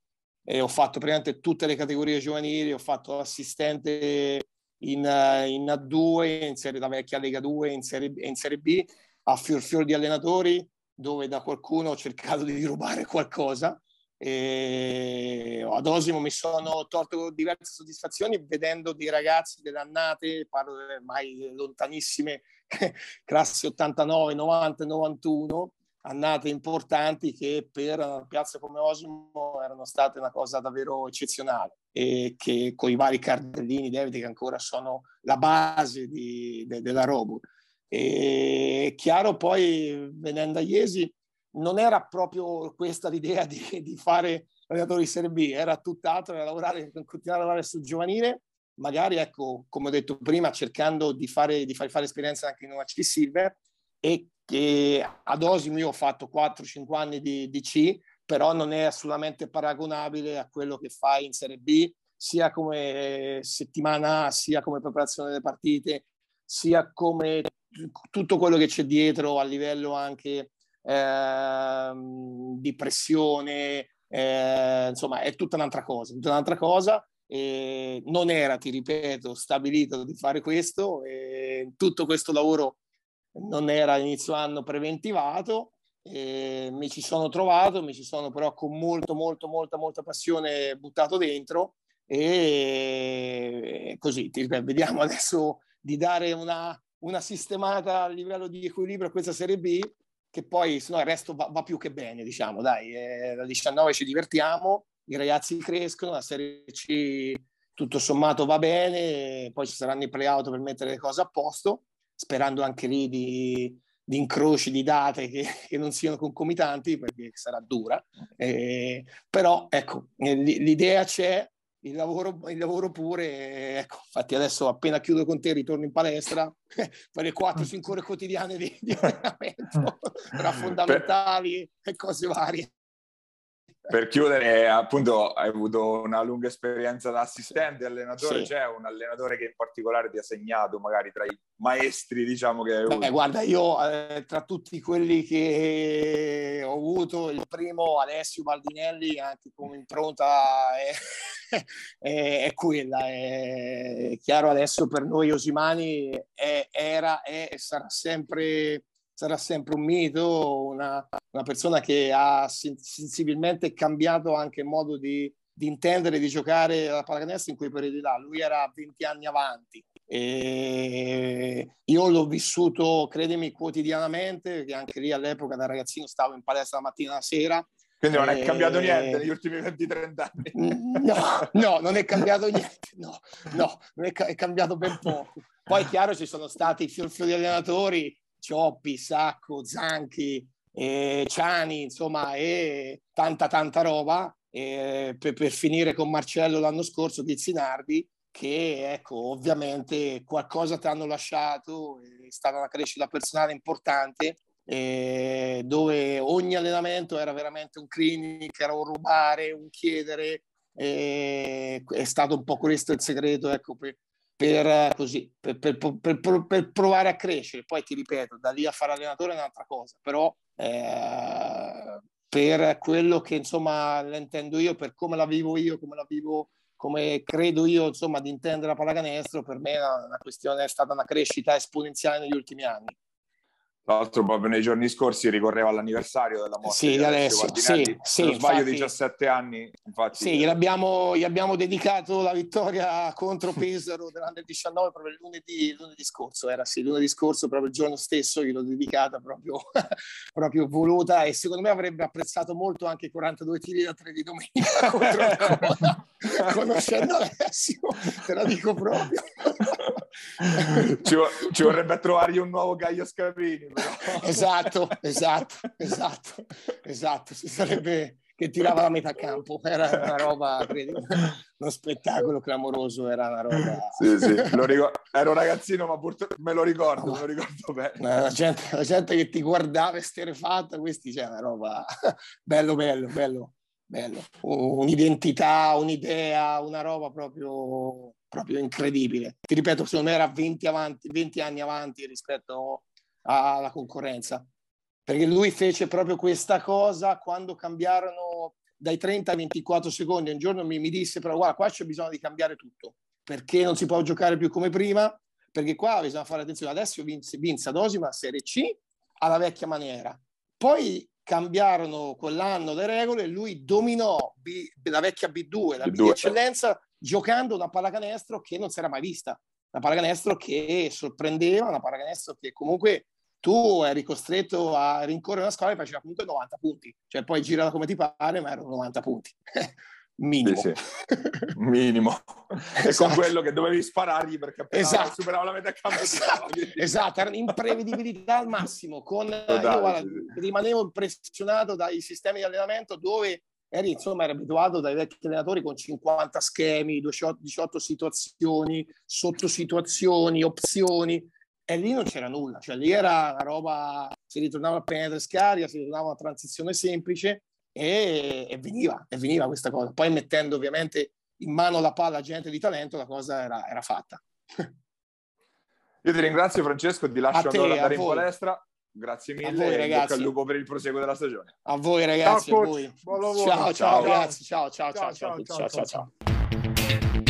eh, ho fatto praticamente tutte le categorie giovanili, ho fatto assistente in, in A2, in serie da vecchia Lega 2, in serie, in serie B, a fior fior di allenatori, dove da qualcuno ho cercato di rubare qualcosa. E ad Osimo mi sono torto diverse soddisfazioni vedendo dei ragazzi delle annate, parlo mai lontanissime classi 89, 90 91, annate importanti che per una piazza come Osimo erano state una cosa davvero eccezionale e che con i vari cardellini David che ancora sono la base di, de, della Robot. E chiaro poi venendo a Iesi non era proprio questa l'idea di, di fare allenatore di Serie B, era tutt'altro, era lavorare, continuare a lavorare sul giovanile magari, ecco, come ho detto prima, cercando di fare, di far fare esperienza anche in una C Silver e che ad Osimo io ho fatto 4-5 anni di, di C, però non è assolutamente paragonabile a quello che fai in Serie B, sia come settimana sia come preparazione delle partite, sia come tutto quello che c'è dietro a livello anche eh, di pressione, eh, insomma è tutta un'altra cosa, tutta un'altra cosa E non era, ti ripeto, stabilito di fare questo. E tutto questo lavoro non era inizio anno preventivato. Mi ci sono trovato, mi ci sono però con molto, molto, molta, molta passione buttato dentro. E così, ti ripeto, vediamo adesso di dare una, una sistemata a livello di equilibrio a questa Serie B che poi se no il resto va, va, più che bene, diciamo, dai, eh, da 19 ci divertiamo, i ragazzi crescono, la Serie C tutto sommato va bene, poi ci saranno i play-out per mettere le cose a posto, sperando anche lì di, di incroci di date che, che, non siano concomitanti, perché sarà dura, eh, però ecco, l'idea c'è, il lavoro, il lavoro pure, ecco, infatti adesso appena chiudo con te ritorno in palestra per le 4-5 ore quotidiane di, di allenamento tra fondamentali e cose varie. Per chiudere, appunto, hai avuto una lunga esperienza da assistente, allenatore. Sì. C'è un allenatore che in particolare ti ha segnato, magari tra i maestri, diciamo che hai avuto? Beh, guarda, io eh, tra tutti quelli che ho avuto, il primo Alessio Baldinelli, anche come impronta, è, è, è quella. È, chiaro adesso per noi Osimani è, era e sarà sempre sarà sempre un mito, una, una persona che ha sensibilmente cambiato anche modo di, di intendere, di giocare la pallacanestro in quei periodi là. Lui era 20 anni avanti. E io l'ho vissuto, credimi, quotidianamente, perché anche lì all'epoca da ragazzino stavo in palestra la mattina e la sera. Quindi non è cambiato niente negli ultimi 20-30 anni? No, no, non è cambiato niente, no, no, non è, è cambiato ben poco. Poi chiaro ci sono stati fior fiori allenatori Cioppi, Sacco, Zanchi, eh, Ciani, insomma, e tanta tanta roba. Eh, per, per, finire con Marcello l'anno scorso di Zinardi, che ecco, ovviamente qualcosa ti hanno lasciato, è stata una crescita personale importante. Eh, dove ogni allenamento era veramente un clinic, era un rubare, un chiedere, eh, è stato un po' questo il segreto ecco, per, per, così, per, per, per, provare a crescere. Poi ti ripeto, da lì a fare allenatore è un'altra cosa, però eh, per quello che insomma la intendo io, per come la vivo io, come la vivo, come credo io insomma di intendere la pallacanestro, per me è una questione, è stata una crescita esponenziale negli ultimi anni. Tra l'altro, proprio nei giorni scorsi ricorreva l'anniversario della morte sì, di Alessio. Sì, sì, non sbaglio, infatti, 17 anni. Infatti, sì, gli abbiamo, gli abbiamo, dedicato la vittoria contro Pesaro dell'Under 19 proprio lunedì, lunedì scorso. Era sì, lunedì scorso, proprio il giorno stesso, gliel'ho dedicata proprio, proprio voluta. E secondo me avrebbe apprezzato molto anche i 42 tiri da 3 di domenica contro Conoscendo Alessio, te la dico proprio. ci, ci, vorrebbe trovargli un nuovo Gaio Scapini. esatto, esatto, esatto, esatto. Si sarebbe che tirava la metà campo, era una roba, credo, uno spettacolo clamoroso, era una roba... Sì, sì, ricordo, ero un ragazzino, ma purtroppo me lo ricordo, me lo ricordo bene. La gente, la gente che ti guardava esterefatta, questi c'è una roba... Bello, bello, bello, bello. Un'identità, un'idea, una roba proprio proprio incredibile. Ti ripeto, secondo me era 20, avanti, 20 anni avanti rispetto alla concorrenza, perché lui fece proprio questa cosa quando cambiarono dai 30 ai 24 secondi. Un giorno mi, mi disse, però guarda, qua c'è bisogno di cambiare tutto, perché non si può giocare più come prima, perché qua bisogna fare attenzione. Adesso vinse, vinse ad Osima Serie C alla vecchia maniera. Poi cambiarono quell'anno le regole e lui dominò B, la vecchia B2, la B2 di eccellenza, giocando una pallacanestro che non si era mai vista, una pallacanestro che sorprendeva, una pallacanestro che comunque tu eri costretto a rincorrere una squadra e faceva comunque 90 punti, cioè poi girava come ti pare, ma erano 90 punti. minimo. Sì, sì. minimo. e esatto. con quello che dovevi sparargli perché appena esatto. superava la metà campo esatto. esatto, era un'imprevedibilità al massimo con, Totale, guarda, sì, rimanevo impressionato dai sistemi di allenamento dove eri insomma eri abituato dai vecchi allenatori con 50 schemi 18 situazioni sottosituazioni opzioni e lì non c'era nulla cioè lì era una roba si ritornava a penetra scaria si ritornava a una transizione semplice e, e, veniva, e veniva questa cosa. Poi mettendo ovviamente in mano la palla a gente di talento, la cosa era, era fatta. Io ti ringrazio Francesco, ti lascio te, andare in palestra. Grazie mille a voi, ragazzi. al lupo per il proseguo della stagione. A voi ragazzi, ciao, a voi. Ciao, ciao, ciao, ragazzi. ciao, ciao, ciao, ciao, ciao, ciao. ciao. ciao.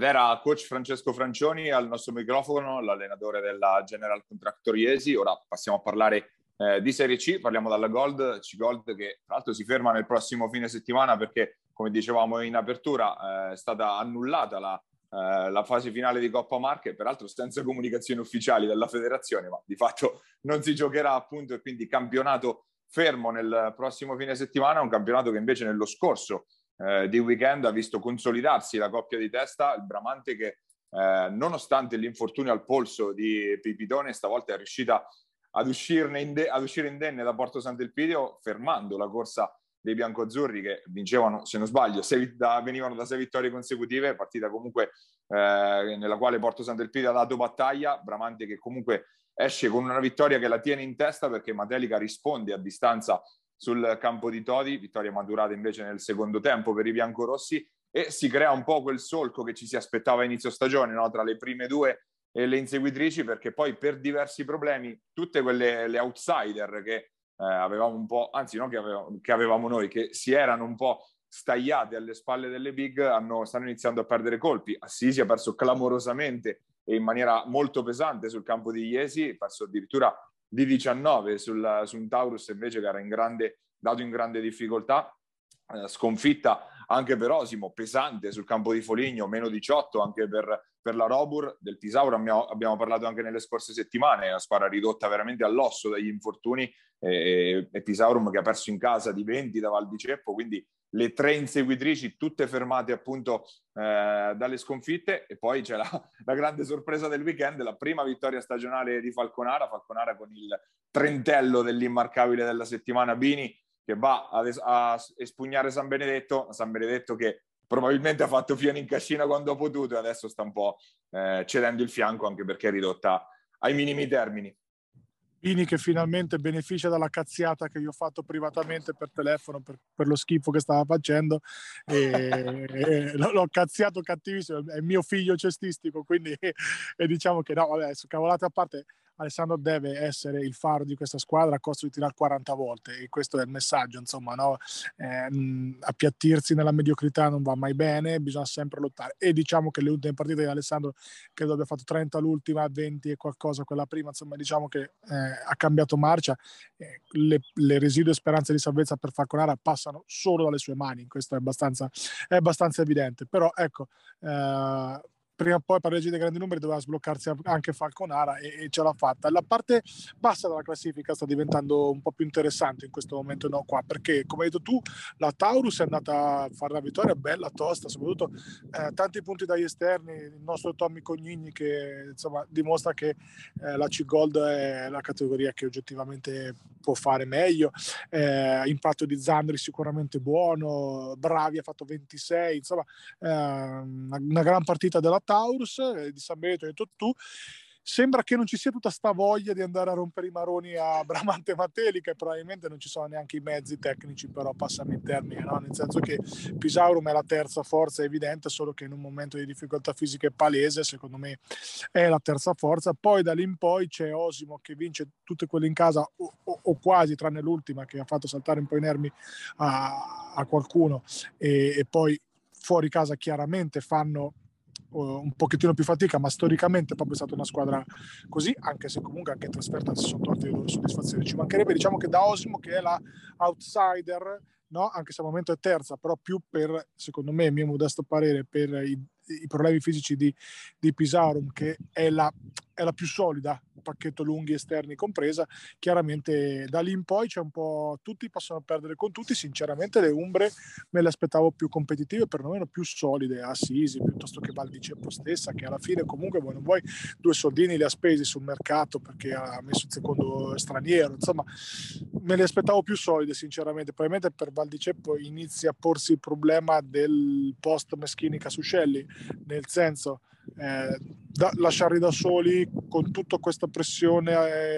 Ed era coach Francesco Francioni al nostro microfono, l'allenatore della General Contractor Iesi. Ora passiamo a parlare eh, di Serie C, parliamo dalla Gold, C-Gold che tra l'altro si ferma nel prossimo fine settimana perché, come dicevamo in apertura, eh, è stata annullata la, eh, la fase finale di Coppa Marche, peraltro senza comunicazioni ufficiali della federazione, ma di fatto non si giocherà appunto e quindi campionato fermo nel prossimo fine settimana, un campionato che invece nello scorso eh, di weekend ha visto consolidarsi la coppia di testa, il Bramante che eh, nonostante l'infortunio al polso di Pipitone stavolta è riuscita ad, inde- ad uscire indenne da Porto Sant'Elpidio fermando la corsa dei biancoazzurri che vincevano, se non sbaglio, sei, da, venivano da sei vittorie consecutive, partita comunque eh, nella quale Porto Sant'Elpidio ha dato battaglia, Bramante che comunque esce con una vittoria che la tiene in testa perché Matelica risponde a distanza sul campo di Todi, vittoria maturata invece nel secondo tempo per i biancorossi e si crea un po' quel solco che ci si aspettava a inizio stagione no? tra le prime due e le inseguitrici perché poi per diversi problemi tutte quelle le outsider che eh, avevamo un po', anzi non che avevamo, che avevamo, noi, che si erano un po' stagliate alle spalle delle big, hanno, stanno iniziando a perdere colpi. Assisi ha perso clamorosamente e in maniera molto pesante sul campo di Iesi, perso addirittura di 19 sul, su un Taurus invece che era in grande, dato in grande difficoltà. Eh, sconfitta anche per Osimo, pesante sul campo di Foligno, meno 18 anche per, per la Robur. Del Pisauro abbiamo, abbiamo, parlato anche nelle scorse settimane, una squadra ridotta veramente all'osso dagli infortuni e, e Pisaurum che ha perso in casa di 20 da Val di Ceppo, quindi le tre inseguitrici tutte fermate appunto eh, dalle sconfitte. E poi c'è la, la, grande sorpresa del weekend, la prima vittoria stagionale di Falconara, Falconara con il trentello dell'immarcabile della settimana. Bini che va a, a espugnare San Benedetto, San Benedetto che probabilmente ha fatto fieno in cascina quando ha potuto e adesso sta un po' eh, cedendo il fianco anche perché è ridotta ai minimi termini. Pini che finalmente beneficia dalla cazziata che io ho fatto privatamente per telefono per, per lo schifo che stava facendo. E, e l'ho cazziato cattivissimo, è mio figlio cestistico quindi e diciamo che no, vabbè, cavolate a parte Alessandro deve essere il faro di questa squadra a costo di tirare 40 volte e questo è il messaggio, insomma, no? eh, appiattirsi nella mediocrità non va mai bene, bisogna sempre lottare. E diciamo che le ultime partite di Alessandro credo abbia fatto 30 l'ultima, 20 e qualcosa quella prima, insomma diciamo che eh, ha cambiato marcia, eh, le, le, residue speranze di salvezza per Falconara passano solo dalle sue mani, questo è abbastanza, è abbastanza evidente, però ecco eh, prima o poi pareggi dei grandi numeri doveva sbloccarsi anche Falconara e, e, ce l'ha fatta. La parte bassa della classifica sta diventando un po' più interessante in questo momento no, qua, perché come hai detto tu la Taurus è andata a fare la vittoria bella, tosta, soprattutto eh, tanti punti dagli esterni, il nostro Tommy Cognini che insomma dimostra che eh, la C-Gold è la categoria che oggettivamente può fare meglio, eh, impatto di Zandri sicuramente buono, Bravi ha fatto 26, insomma eh, una, una gran partita della Taurus, eh, di San Benedetto, hai detto tu, sembra che non ci sia tutta sta voglia di andare a rompere i maroni a Bramante Matelica e probabilmente non ci sono neanche i mezzi tecnici però passami in termini no? nel senso che Pisaurum è la terza forza è evidente solo che in un momento di difficoltà fisiche palese secondo me è la terza forza poi da lì in poi c'è Osimo che vince tutte quelle in casa o, o, o quasi tranne l'ultima che ha fatto saltare un po' i nervi a, a qualcuno e, e poi fuori casa chiaramente fanno un pochettino più fatica, ma storicamente è proprio stata una squadra così, anche se comunque anche in trasferta si sono tolte le loro soddisfazioni. Ci mancherebbe, diciamo che da Osimo, che è la outsider, no? anche se al momento è terza, però più per, secondo me, mio modesto parere, per i, i problemi fisici di, di Pisarum, che è la, è la più solida pacchetto lunghi esterni compresa, chiaramente da lì in poi c'è un po' tutti possono perdere con tutti, sinceramente le Umbre me le aspettavo più competitive, perlomeno più solide, Assisi piuttosto che Val di Ceppo stessa, che alla fine comunque vuoi non vuoi due soldini li ha spesi sul mercato perché ha messo il secondo straniero, insomma me le aspettavo più solide sinceramente, probabilmente per Val di Ceppo inizia a porsi il problema del post Meschini Casuscelli, nel senso eh, da, lasciarli da soli con tutta questa pressione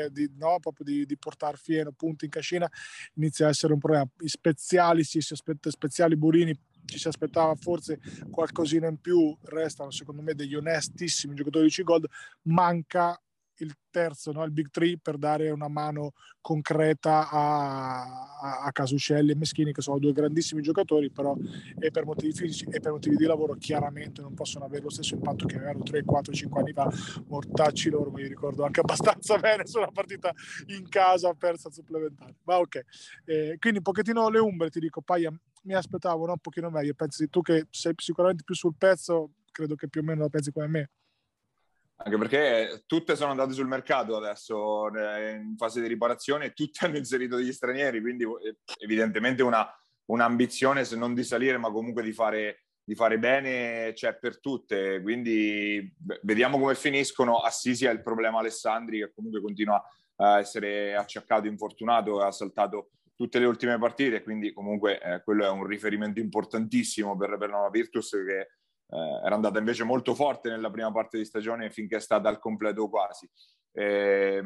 eh, di, no, proprio di, di portare fieno, punti in cascina, inizia a essere un problema. I speziali, si, si aspetta, speziali Burini ci si aspettava forse qualcosina in più, restano secondo me degli onestissimi giocatori di C-Gold, manca il terzo, no? il Big Three, per dare una mano concreta a, a, a Casuscelli e Meschini, che sono due grandissimi giocatori, però e per motivi fisici e per motivi di lavoro chiaramente non possono avere lo stesso impatto che avevano 3, 4, 5 anni fa. Mortacci loro, mi ricordo anche abbastanza bene su una partita in casa persa supplementare. Ma ok, eh, quindi un pochettino le umbre, ti dico, Paia, mi aspettavo no? un pochino meglio. Pensi tu che sei sicuramente più sul pezzo, credo che più o meno la pensi come me anche perché tutte sono andate sul mercato adesso eh, in fase di riparazione e tutte hanno inserito degli stranieri, quindi eh, evidentemente una, un'ambizione se non di salire ma comunque di fare, di fare bene c'è per tutte, quindi vediamo come finiscono. Assisi è il problema Alessandri che comunque continua a essere acciaccato, infortunato, ha saltato tutte le ultime partite, quindi comunque eh, quello è un riferimento importantissimo per, per Nova Virtus che eh, era andata invece molto forte nella prima parte di stagione finché è stata al completo quasi. Eh,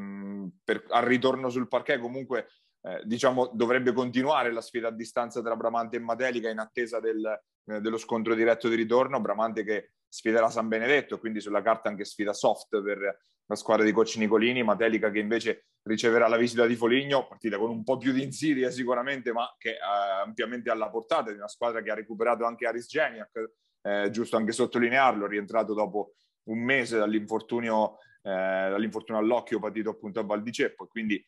per, al ritorno sul parquet comunque eh, diciamo dovrebbe continuare la sfida a distanza tra Bramante e Matelica in attesa del, eh, dello scontro diretto di ritorno. Bramante che sfiderà San Benedetto, quindi sulla carta anche sfida soft per la squadra di Coach Nicolini, Matelica che invece riceverà la visita di Foligno, partita con un po' più di insidia sicuramente, ma che è ampiamente alla portata di una squadra che ha recuperato anche Aris Geniak, eh, giusto anche sottolinearlo, rientrato dopo un mese dall'infortunio, eh, dall'infortunio all'occhio patito appunto a Val di Ceppo, quindi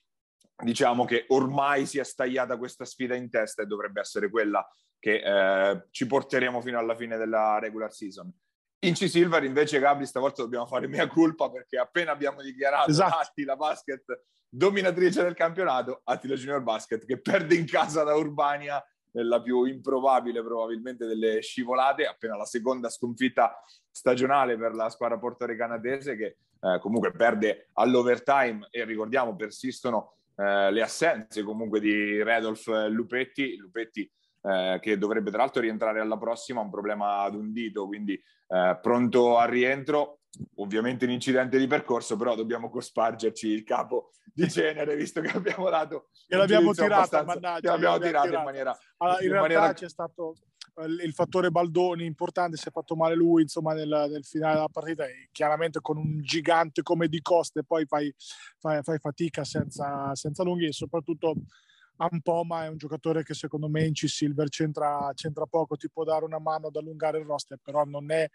diciamo che ormai si è stagliata questa sfida in testa e dovrebbe essere quella che eh, ci porteremo fino alla fine della regular season. Inci Silver invece Gabri stavolta dobbiamo fare mia colpa perché appena abbiamo dichiarato esatto. Attila Basket dominatrice del campionato, Attila Junior Basket che perde in casa da Urbania nella più improbabile probabilmente delle scivolate, appena la seconda sconfitta stagionale per la squadra portoricanatese che eh, comunque perde all'overtime e ricordiamo persistono eh, le assenze comunque di Redolf Lupetti, Lupetti eh, che dovrebbe tra l'altro rientrare alla prossima, un problema ad un dito, quindi eh, pronto al rientro, ovviamente un incidente di percorso, però dobbiamo cospargerci il capo di genere, visto che abbiamo dato... E l'abbiamo tirato, mannaggia. L'abbiamo tirato in maniera... Allora, in, in realtà maniera... c'è stato eh, il fattore Baldoni importante, si è fatto male lui insomma nel, nel finale della partita e chiaramente con un gigante come Di Coste poi fai, fai, fai fatica senza, senza lunghi e soprattutto Ampoma è un giocatore che secondo me in C-Silver c'entra, c'entra poco, ti può dare una mano ad allungare il roster, però non è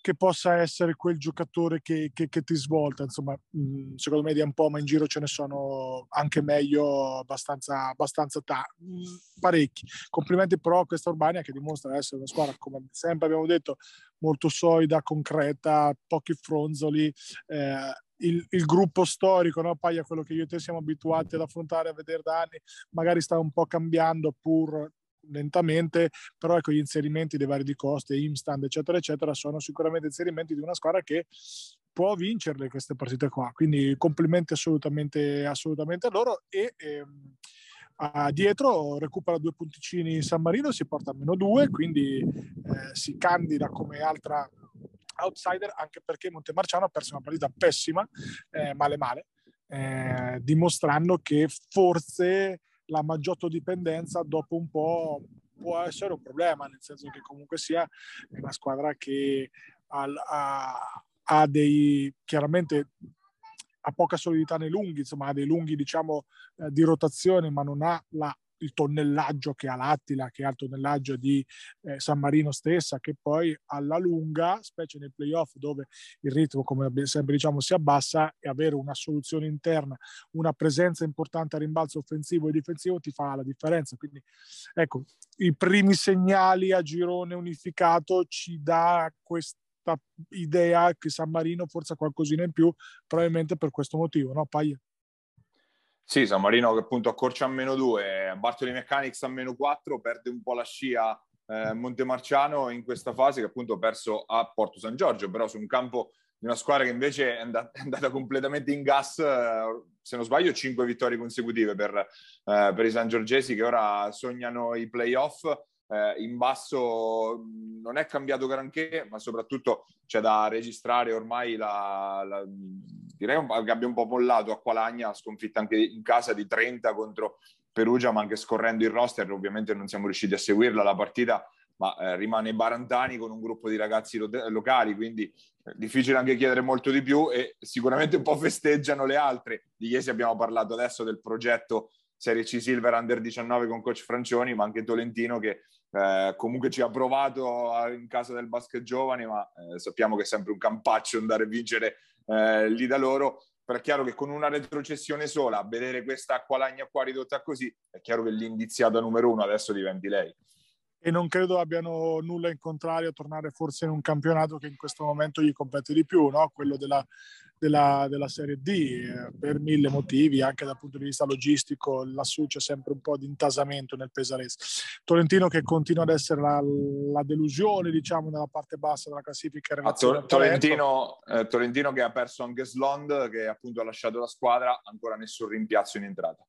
che possa essere quel giocatore che, che, che ti svolta. Insomma, mh, secondo me di Ampoma in giro ce ne sono anche meglio, abbastanza, abbastanza ta- mh, parecchi. Complimenti però a questa Urbania che dimostra essere una squadra, come sempre abbiamo detto, molto solida, concreta, pochi fronzoli. Eh, il, il, gruppo storico, no? Paglia quello che io e te siamo abituati ad affrontare, a vedere da anni, magari sta un po' cambiando pur lentamente, però ecco gli inserimenti dei vari di Coste, Imstand, eccetera, eccetera, sono sicuramente inserimenti di una squadra che può vincerle queste partite qua. Quindi complimenti assolutamente, assolutamente a loro e ehm, a dietro recupera due punticini San Marino, si porta a meno due, quindi eh, si candida come altra outsider anche perché Montemarciano ha perso una partita pessima, eh, male male, eh, dimostrando che forse la maggior dipendenza dopo un po' può essere un problema, nel senso che comunque sia una squadra che ha, ha, ha dei chiaramente ha poca solidità nei lunghi, insomma ha dei lunghi diciamo eh, di rotazione, ma non ha la il tonnellaggio che ha l'Attila, che ha il tonnellaggio di eh, San Marino stessa, che poi alla lunga, specie nei playoff dove il ritmo, come sempre diciamo, si abbassa, e avere una soluzione interna, una presenza importante a rimbalzo offensivo e difensivo ti fa la differenza. Quindi ecco, i primi segnali a girone unificato ci dà questa idea che San Marino forse qualcosina in più, probabilmente per questo motivo, no Paia? Sì, San Marino che appunto accorcia a meno 2, Bartoli Mechanics a meno 4, perde un po' la scia eh, Montemarciano in questa fase che appunto ha perso a Porto San Giorgio, però su un campo di una squadra che invece è andata, è andata completamente in gas, eh, se non sbaglio, 5 vittorie consecutive per, eh, per i San Giorgesi che ora sognano i playoff. Eh, in basso non è cambiato granché, ma soprattutto c'è da registrare ormai la, la direi che abbia un po' mollato a Qualagna, sconfitta anche in casa di 30 contro Perugia, ma anche scorrendo il roster, ovviamente non siamo riusciti a seguirla la partita, ma eh, rimane Barantani con un gruppo di ragazzi lo- locali, quindi eh, difficile anche chiedere molto di più e sicuramente un po' festeggiano le altre. Di Iesi abbiamo parlato adesso del progetto Serie C Silver Under 19 con coach Francioni, ma anche Tolentino che eh, comunque ci ha provato in casa del basket giovane, ma eh, sappiamo che è sempre un campaccio andare a vincere eh, lì da loro. Però è chiaro che con una retrocessione sola, vedere questa acqualagna qua ridotta così, è chiaro che l'indiziata numero uno adesso diventi lei e non credo abbiano nulla in contrario a tornare forse in un campionato che in questo momento gli compete di più, no? quello della, della, della, Serie D, eh, per mille motivi, anche dal punto di vista logistico, lassù c'è sempre un po' di intasamento nel Pesarese. Tolentino che continua ad essere la, la delusione, diciamo, nella parte bassa della classifica. Ah, to- Tolentino, eh, Tolentino che ha perso anche Slond, che appunto ha lasciato la squadra, ancora nessun rimpiazzo in entrata.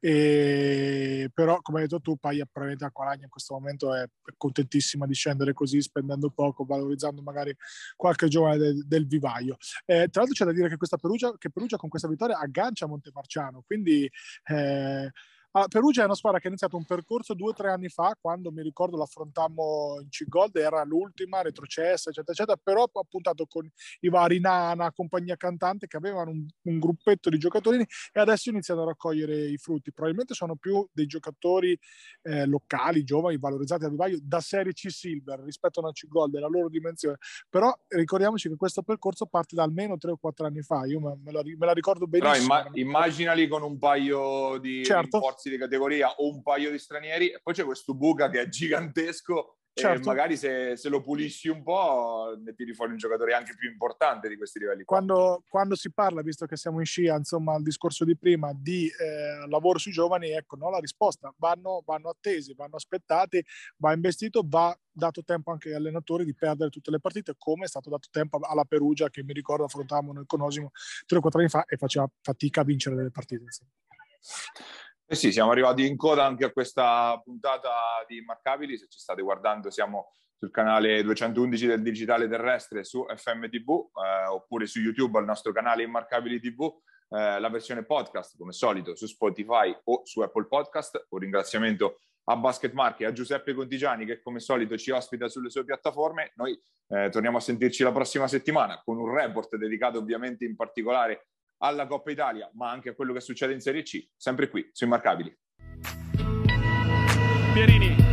E, però come hai detto tu Paia probabilmente a Qualagna in questo momento è contentissima di scendere così spendendo poco valorizzando magari qualche giovane del, del vivaio. Eh, tra l'altro c'è da dire che questa Perugia, che Perugia con questa vittoria aggancia Montemarciano quindi eh, allora, Perugia è una squadra che ha iniziato un percorso due o tre anni fa, quando mi ricordo l'affrontammo in C-Gold, era l'ultima, retrocessa, eccetera, eccetera, però ha puntato con i vari Nana, compagnia cantante, che avevano un, un gruppetto di giocatori e adesso iniziano a raccogliere i frutti. Probabilmente sono più dei giocatori eh, locali, giovani, valorizzati a vivaio, da Serie C Silver rispetto a una C-Gold, della loro dimensione. Però ricordiamoci che questo percorso parte da almeno tre o quattro anni fa, io me, me, la, me la, ricordo benissimo. Però imma- immaginali con un paio di certo. rinforzi di categoria o un paio di stranieri e poi c'è questo Buca che è gigantesco certo. e magari se, se, lo pulisci un po' ne tiri fuori un giocatore anche più importante di questi livelli. Quando, quando, si parla, visto che siamo in scia, insomma, al discorso di prima, di eh, lavoro sui giovani, ecco, no, la risposta vanno, vanno attesi, vanno aspettati, va investito, va dato tempo anche agli allenatori di perdere tutte le partite, come è stato dato tempo alla Perugia, che mi ricordo affrontavamo noi con Osimo 3 o 4 anni fa e faceva fatica a vincere delle partite. Insomma. Eh sì, siamo arrivati in coda anche a questa puntata di Immarcabili. Se ci state guardando, siamo sul canale 211 del Digitale Terrestre su FMTV eh, oppure su YouTube al nostro canale Immarcabili TV. Eh, la versione podcast, come solito, su Spotify o su Apple Podcast. Un ringraziamento a Basket Marche e a Giuseppe Contigiani che come solito ci ospita sulle sue piattaforme. Noi eh, torniamo a sentirci la prossima settimana con un report dedicato ovviamente in particolare alla Coppa Italia, ma anche a quello che succede in Serie C, sempre qui, su Immarcabili. Pierini